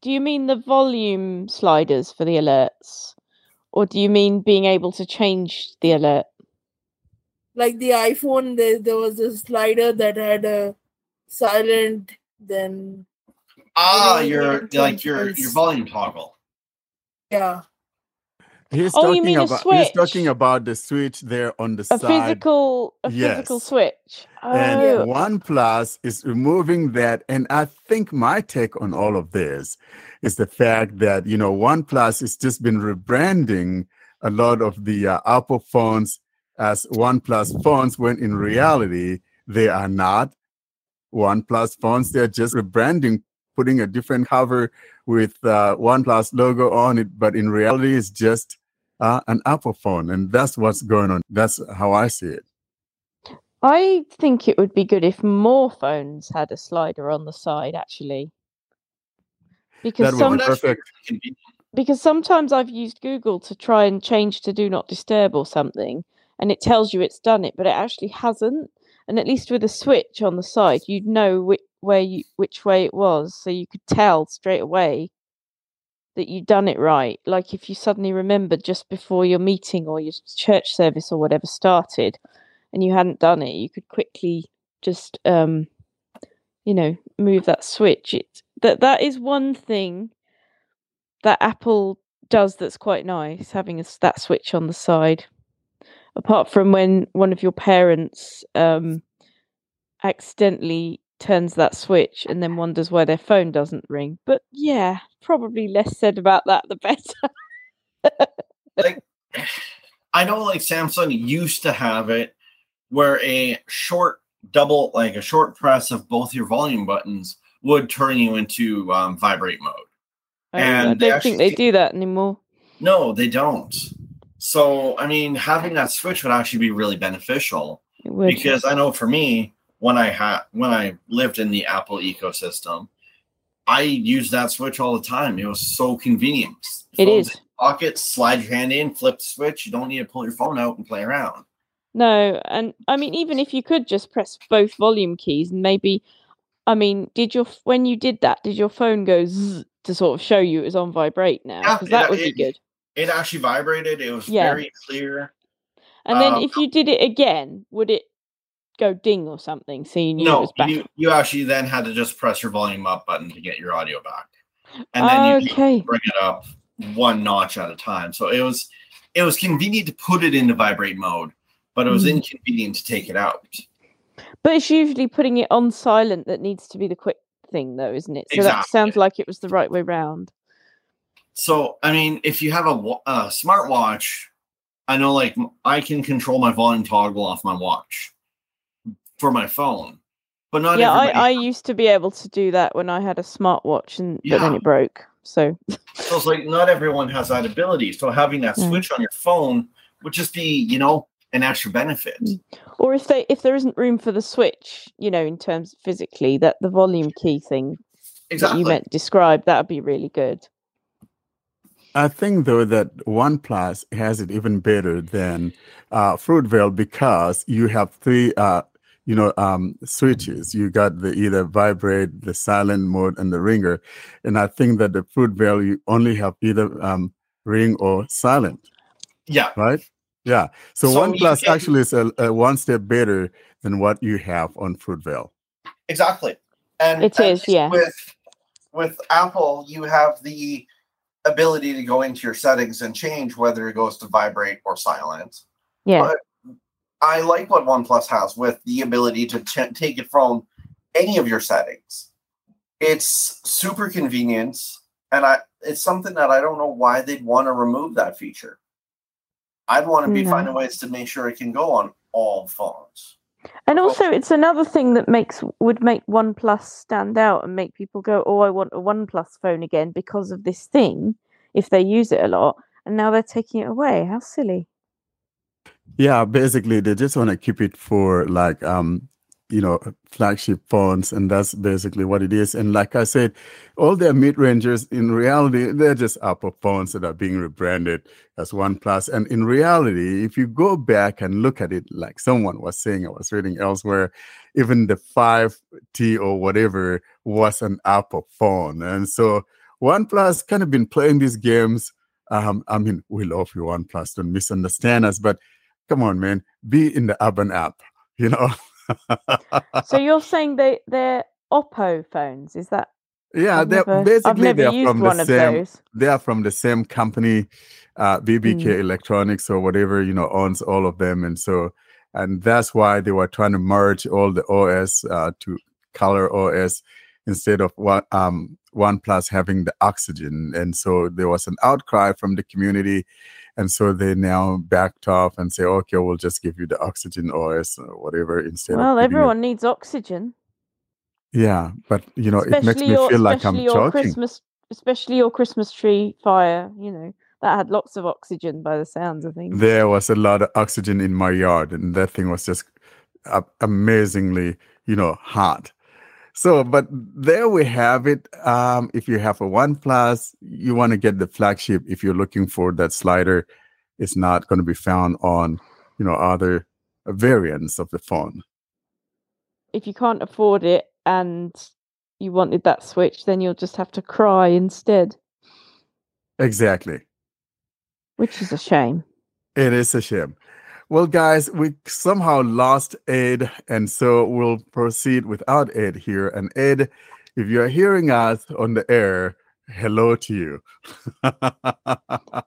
do you mean the volume sliders for the alerts, or do you mean being able to change the alert? Like the iPhone? There, there was a slider that had a silent, then Ah, Maybe your like your your volume toggle. yeah, He's Oh, you talking mean a about he's talking about the switch there on the A side. physical, a physical switch. Oh, And OnePlus is removing that. And I think my take on all of this is the fact that, you know, OnePlus has just been rebranding a lot of the uh, Oppo phones as OnePlus phones, when in reality, they are not OnePlus phones. They're just rebranding, putting a different cover with uh, OnePlus logo on it. But in reality, it's just uh, an Oppo phone. And that's what's going on. That's how I see it. I think it would be good if more phones had a slider on the side, actually, because That some be perfect. because sometimes I've used Google to try and change to do not disturb or something, and it tells you it's done it, but it actually hasn't. And at least with a switch on the side, you'd know which you which way it was, so you could tell straight away that you'd done it right. Like if you suddenly remembered just before your meeting or your church service or whatever started, and you hadn't done it, you could quickly just um, you know move that switch. It that that is one thing that Apple does that's quite nice, having a, that switch on the side. Apart from when one of your parents um, accidentally turns that switch and then wonders why their phone doesn't ring. But yeah, probably less said about that, the better. like I know like Samsung used to have it where a short double like a short press of both your volume buttons would turn you into um, vibrate mode. I- I And they don't think they do that anymore. No, they don't. So I mean having that switch would actually be really beneficial would. because I know for me when I had when I lived in the Apple ecosystem, I used that switch all the time. It was so convenient. It Phone's is. Pocket, slide your hand in, flip the switch. You don't need to pull your phone out and play around. No, and I mean, even if you could just press both volume keys and maybe, I mean, did your when you did that, did your phone go to sort of show you it was on vibrate now Yeah, because that it- would be good. It actually vibrated. It was Yeah. very clear. And then um, if you did it again, would it go ding or something? So you knew it No, was back. you, you actually then had to just press your volume up button to get your audio back, and then you okay. bring it up one notch at a time. So it was it was convenient to put it into vibrate mode, but it was Mm. inconvenient to take it out. But it's usually putting it on silent that needs to be the quick thing, though, isn't it? So that sounds like it was the right way round. So I mean, if you have a, a smartwatch, I know like I can control my volume toggle off my watch for my phone, but not yeah, I. I used to be able to do that when I had a smartwatch, and but then it broke. So So it's like not everyone has that ability. So having that Mm. switch on your phone would just be, you know, an extra benefit. Mm. or if they if there isn't room for the switch, you know, in terms of physically, that the volume key thing that you meant described, that would be really good. I think though that OnePlus has it even better than uh, Fruitvale because you have three, uh, you know, um, switches. You got the either vibrate, the silent mode, and the ringer. And I think that the Fruitvale you only have either um, ring or silent, Yeah. right? Yeah. So, So you OnePlus can- actually is a, a one step better than what you have on Fruitvale. Exactly. And It at is, yeah. With with Apple, you have the ability to go into your settings and change whether it goes to vibrate or silent. Yeah, But- I like what OnePlus has with the ability to ch- take it from any of your settings. It's super convenient, and I it's something that I don't know why they'd want to remove that feature. I'd want to be No. finding ways to make sure it can go on all phones. And also it's another thing that makes would make OnePlus stand out and make people go, "Oh, I want a OnePlus phone again because of this thing." If they use it a lot, and now they're taking it away. How silly! Yeah, basically they just want to keep it for like um you know flagship phones and that's basically what it is. And like I said, all their mid rangers in reality they're just Oppo phones that are being rebranded as OnePlus. And in reality, if you go back and look at it, like someone was saying, I was reading elsewhere, even the 5T or whatever was an Oppo phone. And so OnePlus kind of been playing these games. Um, I mean, we love you, OnePlus, don't misunderstand us, but come on, man, be in the urban app, you know. So you're saying they they're Oppo phones? Is that? yeah, I've they're never, basically they're used from the same. They are from the same company, uh, BBK Mm. Electronics or whatever you know owns all of them, and so and that's why they were trying to merge all the OS uh, to Color OS instead of one um OnePlus having the Oxygen, and so there was an outcry from the community, and so they now backed off and say, okay, we'll just give you the Oxygen OS or whatever instead. Well, everyone needs oxygen. yeah, but you know, it makes especially me your, feel like I'm especially your. Christmas, especially your Christmas tree fire. You know that had lots of oxygen by the sounds of things. there was a lot of oxygen in my yard and that thing was just amazingly you know hot so but there we have it um if you have a one plus you want to get the flagship if you're looking for that slider it's not going to be found on you know other variants of the phone If you can't afford it and you wanted that switch, then you'll just have to cry instead, exactly which is a shame. It is a shame. Well, guys, we somehow lost Ed, and so we'll proceed without Ed here. And Ed, if you're hearing us on the air, hello to you.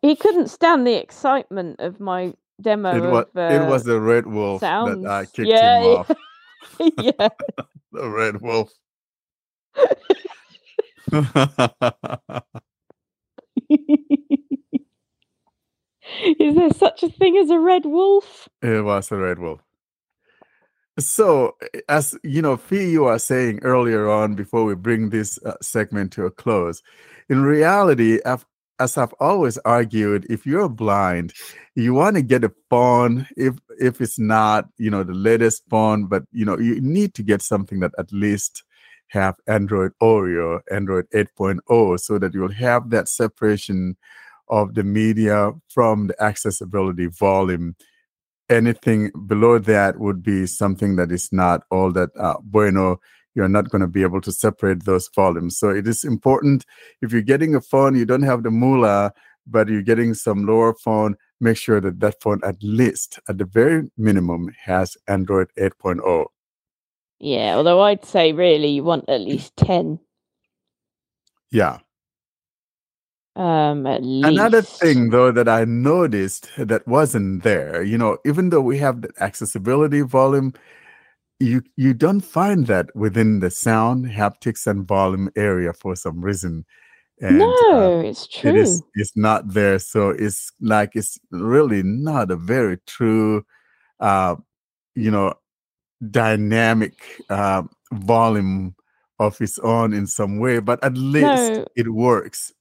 He couldn't stand the excitement of my demo. it was of, uh, it was the red wolf sounds. that uh, kicked yeah, him off. yeah. The red wolf. Is there such a thing as a red wolf? It was a red wolf. So, as you know, Fee, you are saying earlier on before we bring this uh, segment to a close, in reality, I've, as I've always argued, if you're blind, you want to get a phone. If if it's not, you know, the latest phone, but you know, you need to get something that at least have Android Oreo, Android 8.0, so that you'll have that separation of the media from the accessibility volume anything below that would be something that is not all that uh, bueno you're not going to be able to separate those volumes. So it is important if you're getting a phone, you don't have the moolah, but you're getting some lower phone, make sure that that phone at least, at the very minimum, has Android 8.0. Yeah, although I'd say really you want at least 10. Yeah. Um, at least. Another thing, though, that I noticed that wasn't there, you know, even though we have the accessibility volume, you you don't find that within the sound, haptics, and volume area for some reason. And, uh, no, it's true. It is it's not there, so it's like it's really not a very true, uh, you know, dynamic uh, volume of its own in some way. But at least No. it works.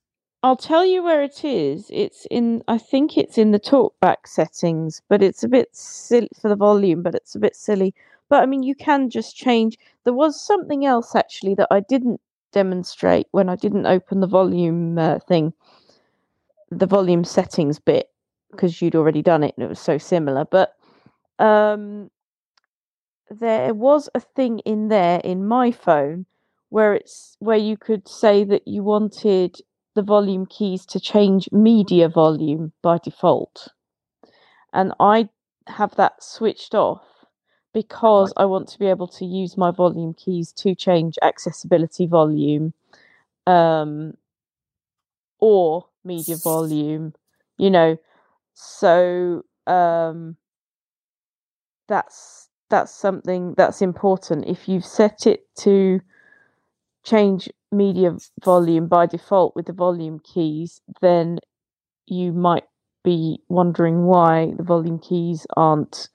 I'll tell you where it is. It's in, I think it's in the talkback settings, but it's a bit silly for the volume, but it's a bit silly. But I mean, you can just change. There was something else actually that I didn't demonstrate when I didn't open the volume uh, thing, the volume settings bit, because you'd already done it and it was so similar. But um, there was a thing in there in my phone where it's where you could say that you wanted the volume keys to change media volume by default. And I have that switched off because I want to be able to use my volume keys to change accessibility volume um, or media volume, you know. So um, that's that's something that's important. If you've set it to change media volume by default with the volume keys, then you might be wondering why the volume keys aren't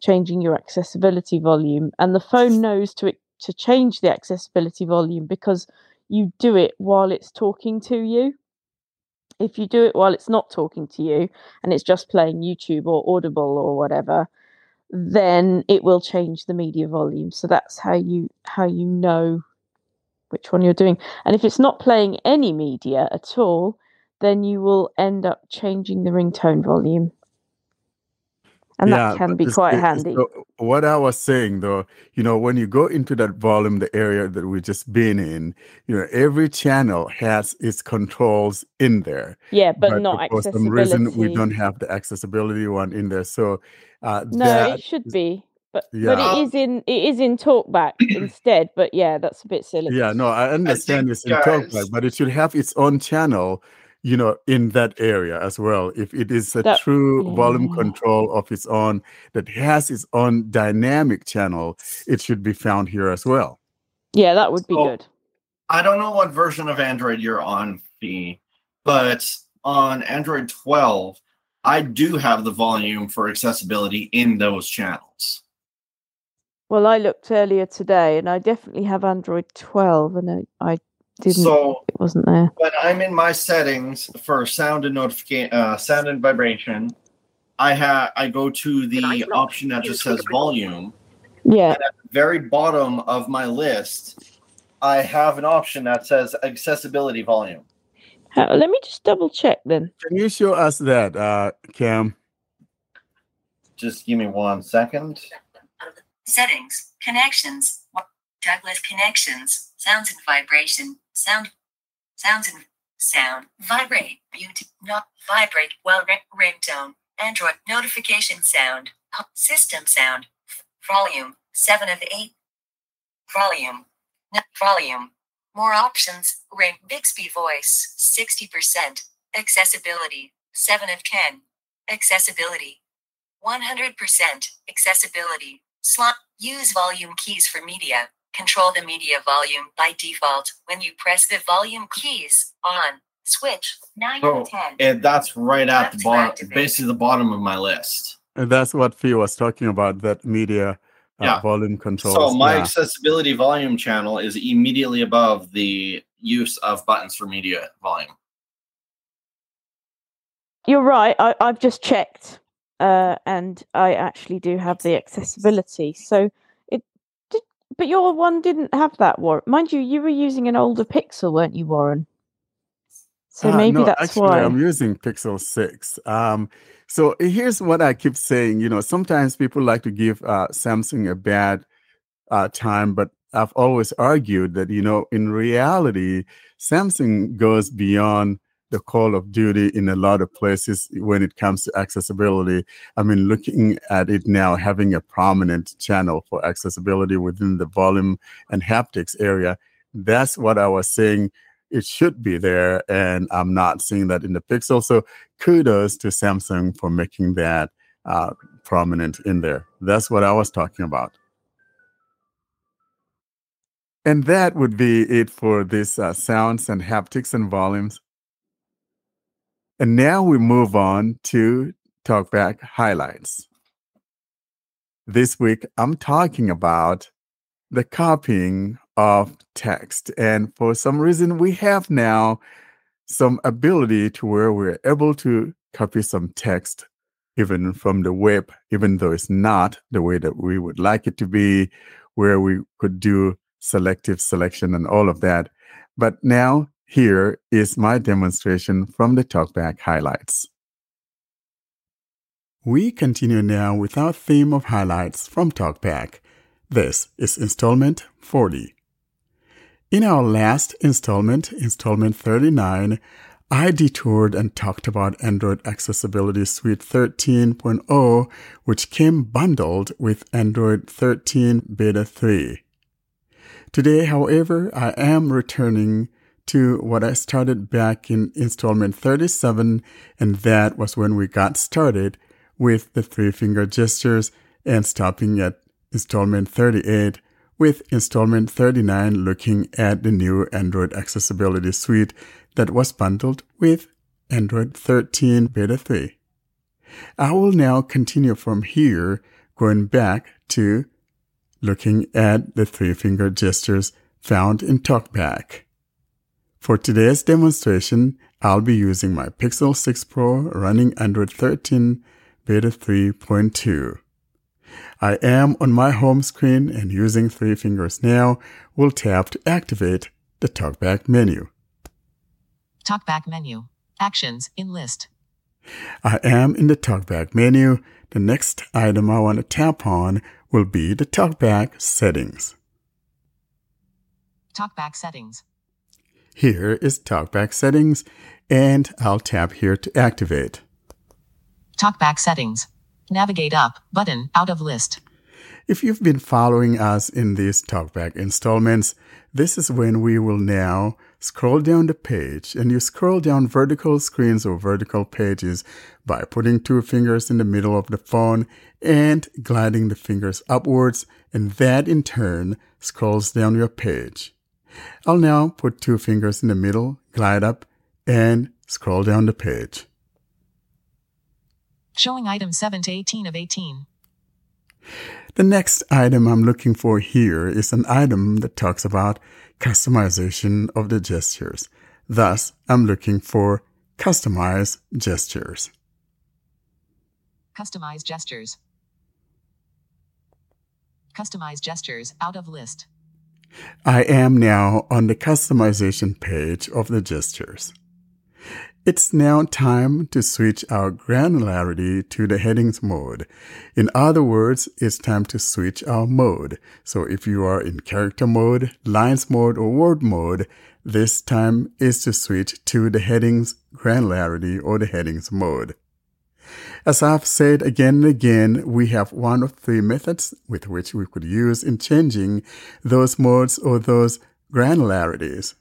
changing your accessibility volume. And the phone knows to to change the accessibility volume because you do it while it's talking to you. If you do it while it's not talking to you and it's just playing YouTube or Audible or whatever, then it will change the media volume. So that's how you how you know which one you're doing. And if it's not playing any media at all, then you will end up changing the ringtone volume. And that can be quite it- handy. so what I was saying though, you know, when you go into that volume, the area that we've just been in, you know, every channel has its controls in there. yeah, but, not for accessibility. some reason we don't have the accessibility one in there. So uh, no, that it should be. But but it is in it is in talkback instead. But yeah, that's a bit silly. Yeah, no, I understand think, it's in guys- talkback, but it should have its own channel, you know, in that area as well. If it is a That- true volume control of its own that has its own dynamic channel, it should be found here as well. Yeah, that would be So- good. I don't know what version of Android you're on, Fee, but on Android 12, I do have the volume for accessibility in those channels. Well, I looked earlier today, and I definitely have Android 12, and I, I didn't. So it wasn't there. when I'm in my settings for sound and notification, uh, sound and vibration, I have I go to the option that just says volume. Yeah, Very bottom of my list, I have an option that says accessibility volume. Ha- let me just double check then. Can you show us that, uh, Cam? Just give me one second. Settings, connections, Douglas connections, sounds and vibration, sound, sounds and sound, vibrate, mute, not vibrate, well ring, ringtone, Android. Notification sound, system sound, volume, 7 of 8, volume, n- volume, more options, ring, Bixby voice, 60%, accessibility, 7 of 10, accessibility, 100% accessibility. Slot use volume keys for media. Control the media volume by default when you press the volume keys on switch 9 Oh, 10. And that's right at the bottom, activate. basically the bottom of my list. And that's what Fee was talking about, that media uh, Yeah. volume control. So my yeah. accessibility volume channel is immediately above the use of buttons for media volume. You're right. I, I've just checked, uh, and I actually do have the accessibility. So it did, but your one didn't have that, Warren. Mind you, you were using an older Pixel, weren't you, Warren? So Uh, maybe no, that's actually, why. I'm using Pixel 6. Um, so here's what I keep saying. You know, sometimes people like to give uh, Samsung a bad uh, time, but I've always argued that, you know, in reality, Samsung goes beyond the call of duty in a lot of places when it comes to accessibility. I mean, looking at it now, having a prominent channel for accessibility within the volume and haptics area, that's what I was saying. It should be there, and I'm not seeing that in the Pixel. So, kudos to Samsung for making that uh, prominent in there. That's what I was talking about. And that would be it for this uh, sounds and haptics and volumes. And now we move on to TalkBack highlights. This week, I'm talking about the copying of text. And for some reason, we have now some ability to where we're able to copy some text even from the web, even though it's not the way that we would like it to be, where we could do selective selection and all of that. But now here is my demonstration from the TalkBack highlights. We continue now with our theme of highlights from TalkBack. This is installment 40. In our last installment, installment 39, I detoured and talked about Android Accessibility Suite 13.0, which came bundled with Android 13 Beta 3. Today, however, I am returning to what I started back in installment 37, and that was when we got started with the three finger gestures and stopping at installment 38 with installment 39 looking at the new Android Accessibility Suite that was bundled with Android 13 Beta 3. I will now continue from here, going back to looking at the three finger gestures found in TalkBack. For today's demonstration, I'll be using my Pixel 6 Pro running Android 13 Beta 3.2. I am on my home screen and using three fingers now will tap to activate the TalkBack menu. TalkBack menu. Actions in list. I am in the TalkBack menu. The next item I want to tap on will be the TalkBack settings. TalkBack settings. Here is TalkBack settings, and I'll tap here to activate. TalkBack settings. Navigate up button out of list. If you've been following us in these TalkBack installments, this is when we will now scroll down the page and you scroll down vertical screens or vertical pages by putting two fingers in the middle of the phone and gliding the fingers upwards and that in turn scrolls down your page. I'll now put two fingers in the middle, glide up, and scroll down the page. Showing item 7 to 18 of 18. The next item I'm looking for here is an item that talks about customization of the gestures. Thus, I'm looking for customize gestures. Customize gestures. Customize gestures out of list. I am now on the customization page of the gestures. It's now time to switch our granularity to the headings mode. In other words, it's time to switch our mode. So if you are in character mode, lines mode, or word mode, this time is to switch to the headings granularity or the headings mode. As I've said again and again, we have one of three methods with which we could use in changing those modes or those granularities.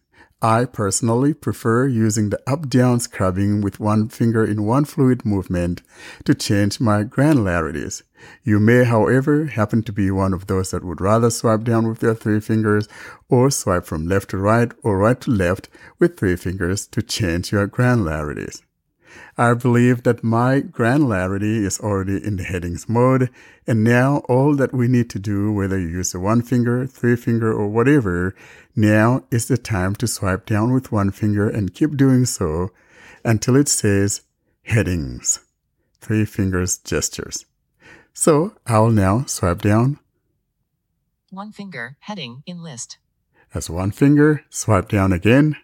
I personally prefer using the up-down scrubbing with one finger in one fluid movement to change my granularities. You may, however, happen to be one of those that would rather swipe down with your three fingers or swipe from left to right or right to left with three fingers to change your granularities. I believe that my granularity is already in the headings mode, and now all that we need to do, whether you use a one finger, three finger, or whatever, now is the time to swipe down with one finger and keep doing so until it says headings, three fingers gestures. So I'll now swipe down. One finger, heading in list. As one finger, swipe down again.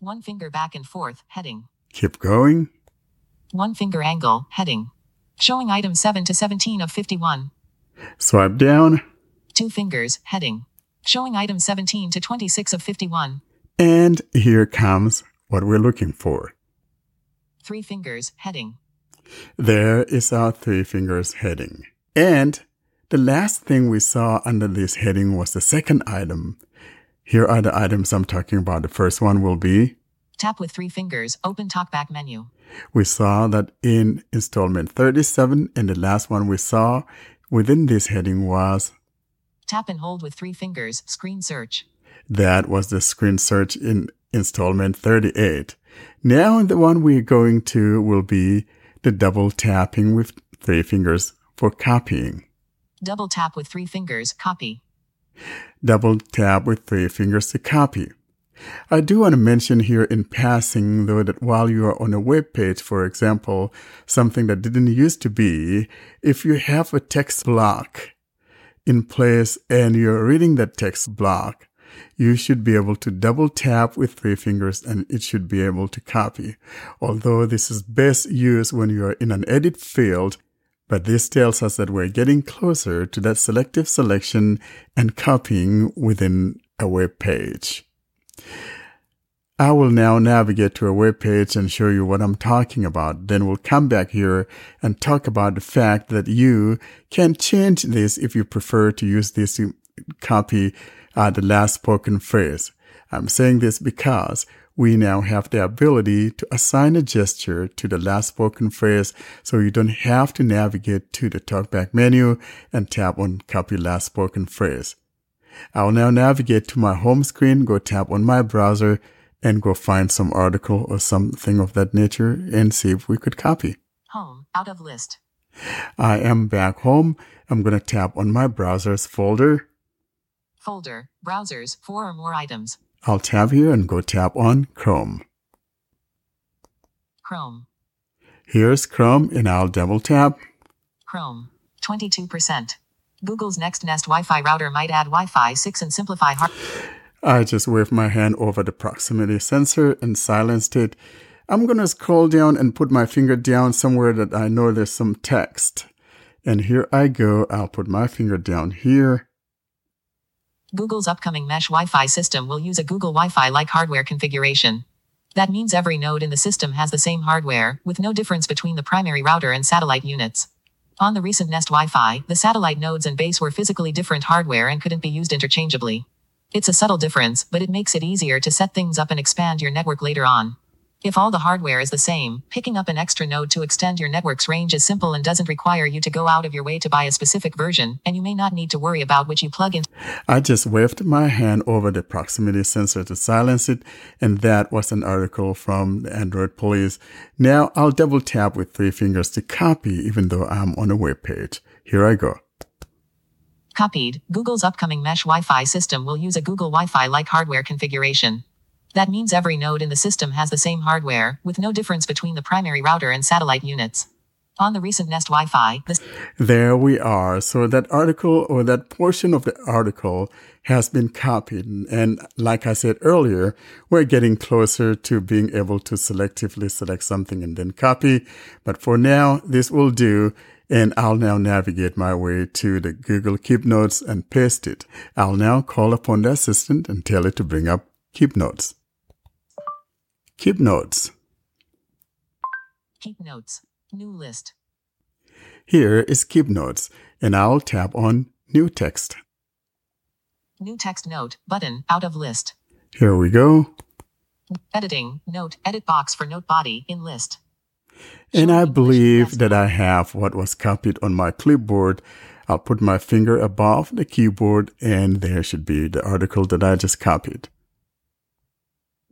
One finger back and forth, heading. Keep going. One finger angle, heading. Showing item 7 to 17 of 51. Swipe down. Two fingers, heading. Showing item 17 to 26 of 51. And here comes what we're looking for. Three fingers, heading. There is our three fingers heading. And the last thing we saw under this heading was the second item. Here are the items I'm talking about. The first one will be Tap with three fingers, open talkback menu. we saw that in installment 37 and the last one we saw within this heading was Tap and hold with three fingers, screen search. that was the screen search in installment 38. Now the one we're going to will be the double tapping with three fingers for copying. Double tap with three fingers, copy. Double tap with three fingers to copy. I do want to mention here in passing though that while you are on a web page, for example, something that didn't used to be, if you have a text block in place and you're reading that text block, you should be able to double tap with three fingers and it should be able to copy. Although this is best used when you are in an edit field, but this tells us that we're getting closer to that selective selection and copying within a web page. I will now navigate to a web page and show you what I'm talking about. Then we'll come back here and talk about the fact that you can change this if you prefer to use this copy uh, the last spoken phrase. I'm saying this because we now have the ability to assign a gesture to the last spoken phrase so you don't have to navigate to the talkback menu and tap on copy last spoken phrase. I'll now navigate to my home screen, go tap on my browser, and go find some article or something of that nature and see if we could copy. Home, out of list. I am back home. I'm going to tap on my browser's folder. Folder, browsers, four or more items. I'll tap here and go tap on Chrome. Chrome, Here's Chrome and I'll double tap. Chrome, 22%. Google's Next Nest Wi Fi router might add Wi Fi 6 and simplify hard. I just waved my hand over the proximity sensor and silenced it. I'm going to scroll down and put my finger down somewhere that I know there's some text. And here I go. I'll put my finger down here. Google's upcoming mesh Wi Fi system will use a Google Wi Fi like hardware configuration. That means every node in the system has the same hardware, with no difference between the primary router and satellite units. On the recent Nest Wi Fi, the satellite nodes and base were physically different hardware and couldn't be used interchangeably. It's a subtle difference, but it makes it easier to set things up and expand your network later on. If all the hardware is the same, picking up an extra node to extend your network's range is simple and doesn't require you to go out of your way to buy a specific version, and you may not need to worry about which you plug in. I just waved my hand over the proximity sensor to silence it, and that was an article from the Android police. Now I'll double tap with three fingers to copy, even though I'm on a web page. Here I go. Copied. Google's upcoming mesh Wi Fi system will use a Google Wi Fi like hardware configuration. That means every node in the system has the same hardware, with no difference between the primary router and satellite units. On the recent Nest Wi Fi, the There we are. So that article or that portion of the article has been copied. And like I said earlier, we're getting closer to being able to selectively select something and then copy. But for now, this will do. And I'll now navigate my way to the Google Keep Notes and paste it. I'll now call upon the assistant and tell it to bring up Keep Notes. Keep Notes. Keep Notes. New list. Here is Keep Notes, and I'll tap on New Text. New text note button out of list. Here we go. Editing note edit box for note body in list. And I believe that I have what was copied on my clipboard. I'll put my finger above the keyboard and there should be the article that I just copied.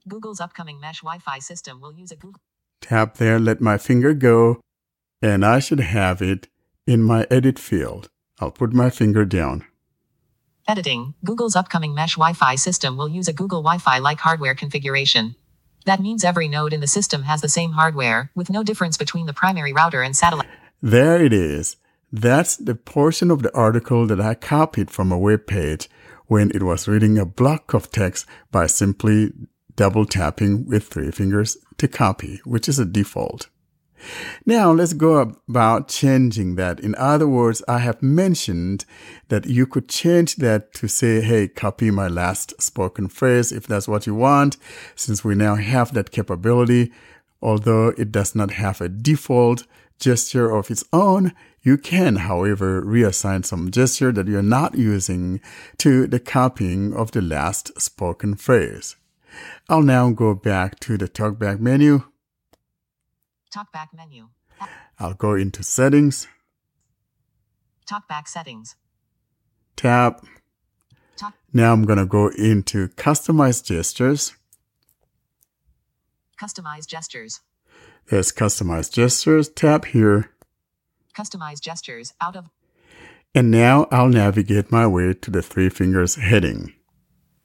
Google's upcoming mesh Wi Fi system will use a Google. Tap there, let my finger go, and I should have it in my edit field. I'll put my finger down. Editing Google's upcoming mesh Wi Fi system will use a Google Wi Fi like hardware configuration. That means every node in the system has the same hardware, with no difference between the primary router and satellite. There it is. That's the portion of the article that I copied from a web page when it was reading a block of text by simply double tapping with three fingers to copy, which is a default. Now let's go about changing that. In other words, I have mentioned that you could change that to say, hey, copy my last spoken phrase if that's what you want, since we now have that capability. Although it does not have a default gesture of its own, you can, however, reassign some gesture that you're not using to the copying of the last spoken phrase. I'll now go back to the talkback menu. Talkback menu. I'll go into settings, Talkback settings. tab. Talk. Now I'm going to go into customize gestures. Customize gestures. There's customize gestures tab here. Customize gestures out of And now I'll navigate my way to the three fingers heading.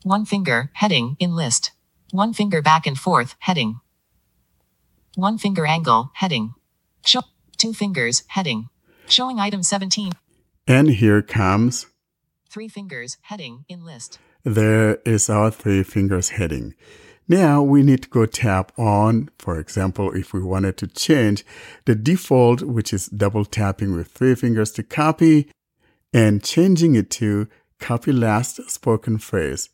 one finger heading in list. One finger back and forth heading. One finger angle heading. Show two fingers heading. Showing item 17. And here comes, Three fingers heading in list. there is our three fingers heading. Now we need to go tap on, for example, if we wanted to change the default, which is double tapping with three fingers to copy and changing it to copy last spoken phrase.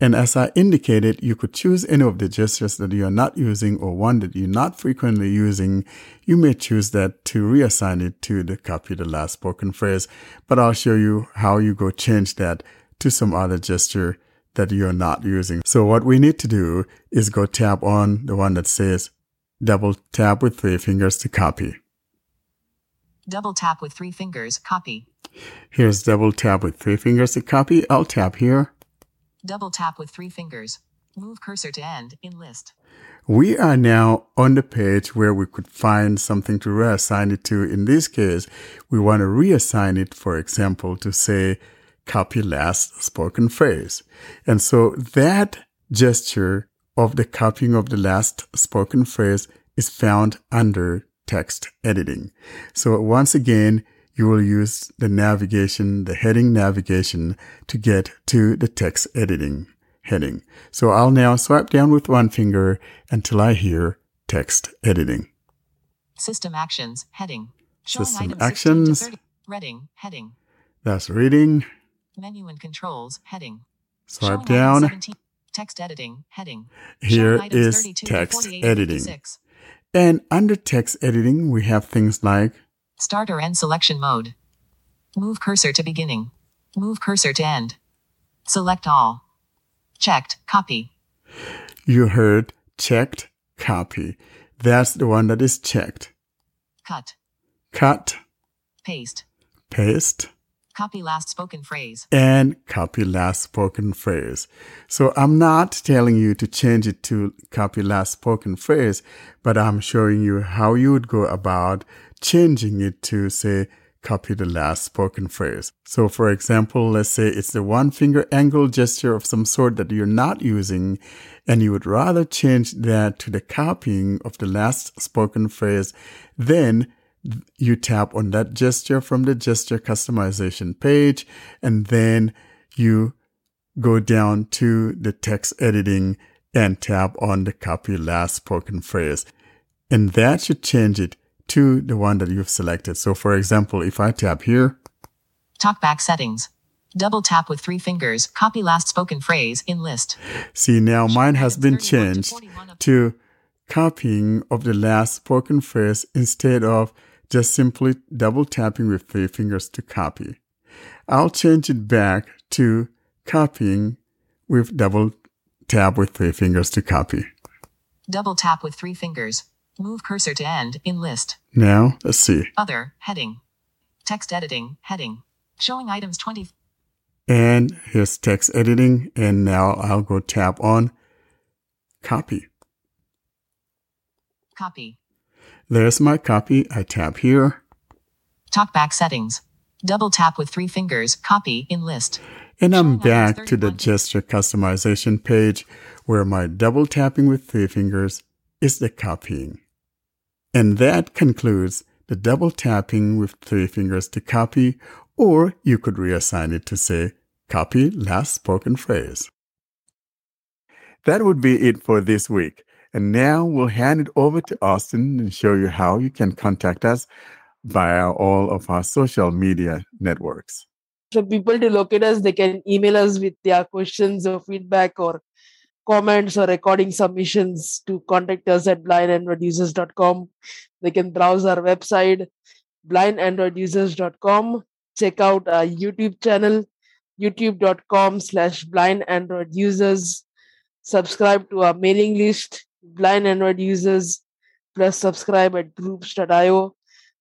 And as I indicated, you could choose any of the gestures that you are not using or one that you're not frequently using. You may choose that to reassign it to the copy the last spoken phrase, but I'll show you how you go change that to some other gesture that you're not using. So what we need to do is go tap on the one that says double tap with three fingers to copy. Double tap with three fingers. Copy. Here's double tap with three fingers to copy. I'll tap here. Double tap with three fingers. Move cursor to end in list. We are now on the page where we could find something to reassign it to. In this case, we want to reassign it, for example, to say copy last spoken phrase. And so that gesture of the copying of the last spoken phrase is found under text editing. So once again, you will use the navigation, the heading navigation to get to the text editing heading. So I'll now swipe down with one finger until I hear text editing. System actions heading. Showing System item 16 to actions. 30. Reading heading. That's reading. Menu and controls heading. Swipe Showing down. 17. Text editing heading. Here is 32 to text editing. 56. And under text editing, we have things like Start or end selection mode. Move cursor to beginning. Move cursor to end. Select all. Checked. Copy. you heard checked copy. That's the one that is checked. Cut. Cut, Paste. paste, Copy last spoken phrase. and copy last spoken phrase. So I'm not telling you to change it to copy last spoken phrase, but I'm showing you how you would go about changing it to say copy the last spoken phrase. So for example, let's say it's the one finger angle gesture of some sort that you're not using and you would rather change that to the copying of the last spoken phrase, then you tap on that gesture from the gesture customization page and then you go down to the text editing and tap on the copy last spoken phrase. And that should change it to the one that you've selected. So for example, if I tap here, Talkback settings. Double tap with three fingers. Copy last spoken phrase in list. see now mine has been changed to copying of the last spoken phrase instead of just simply double tapping with three fingers to copy. I'll change it back to copying with double tap with three fingers to copy. Double tap with three fingers. Move cursor to end in list. Now, let's see. Other heading. Text editing heading. Showing items 20. And here's text editing. And now I'll go tap on copy. Copy. There's my copy. I tap here. Talkback settings. Double tap with three fingers. Copy in list. And I'm back to the gesture customization page where my double tapping with three fingers is the copying. And that concludes the double tapping with three fingers to copy, or you could reassign it to say copy last spoken phrase. That would be it for this week. And now we'll hand it over to Austin and show you how you can contact us via all of our social media networks. For people to locate us, they can email us with their questions or feedback or comments or recording submissions to contact us at blindandroidusers.com. They can browse our website, blindandroidusers.com. Check out our YouTube channel, youtube.com slash blindandroidusers. Subscribe to our mailing list, blind Android users, plus subscribe at groups.io.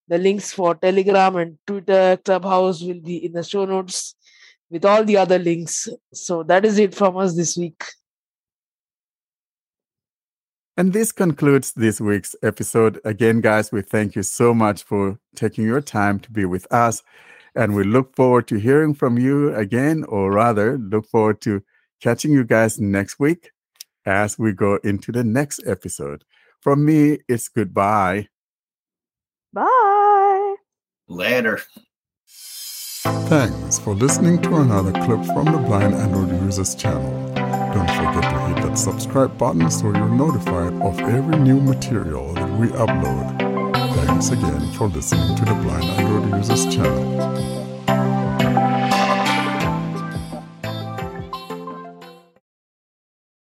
The links for Telegram and Twitter, Clubhouse will be in the show notes with all the other links. So that is it from us this week. And this concludes this week's episode. Again, guys, we thank you so much for taking your time to be with us. And we look forward to hearing from you again, or rather, look forward to catching you guys next week as we go into the next episode. From me, it's goodbye. Bye. Later. Thanks for listening to another clip from the Blind Android Users channel. Don't forget to hit subscribe button so you're notified of every new material that we upload. Thanks again for listening to the Blind Android Users channel.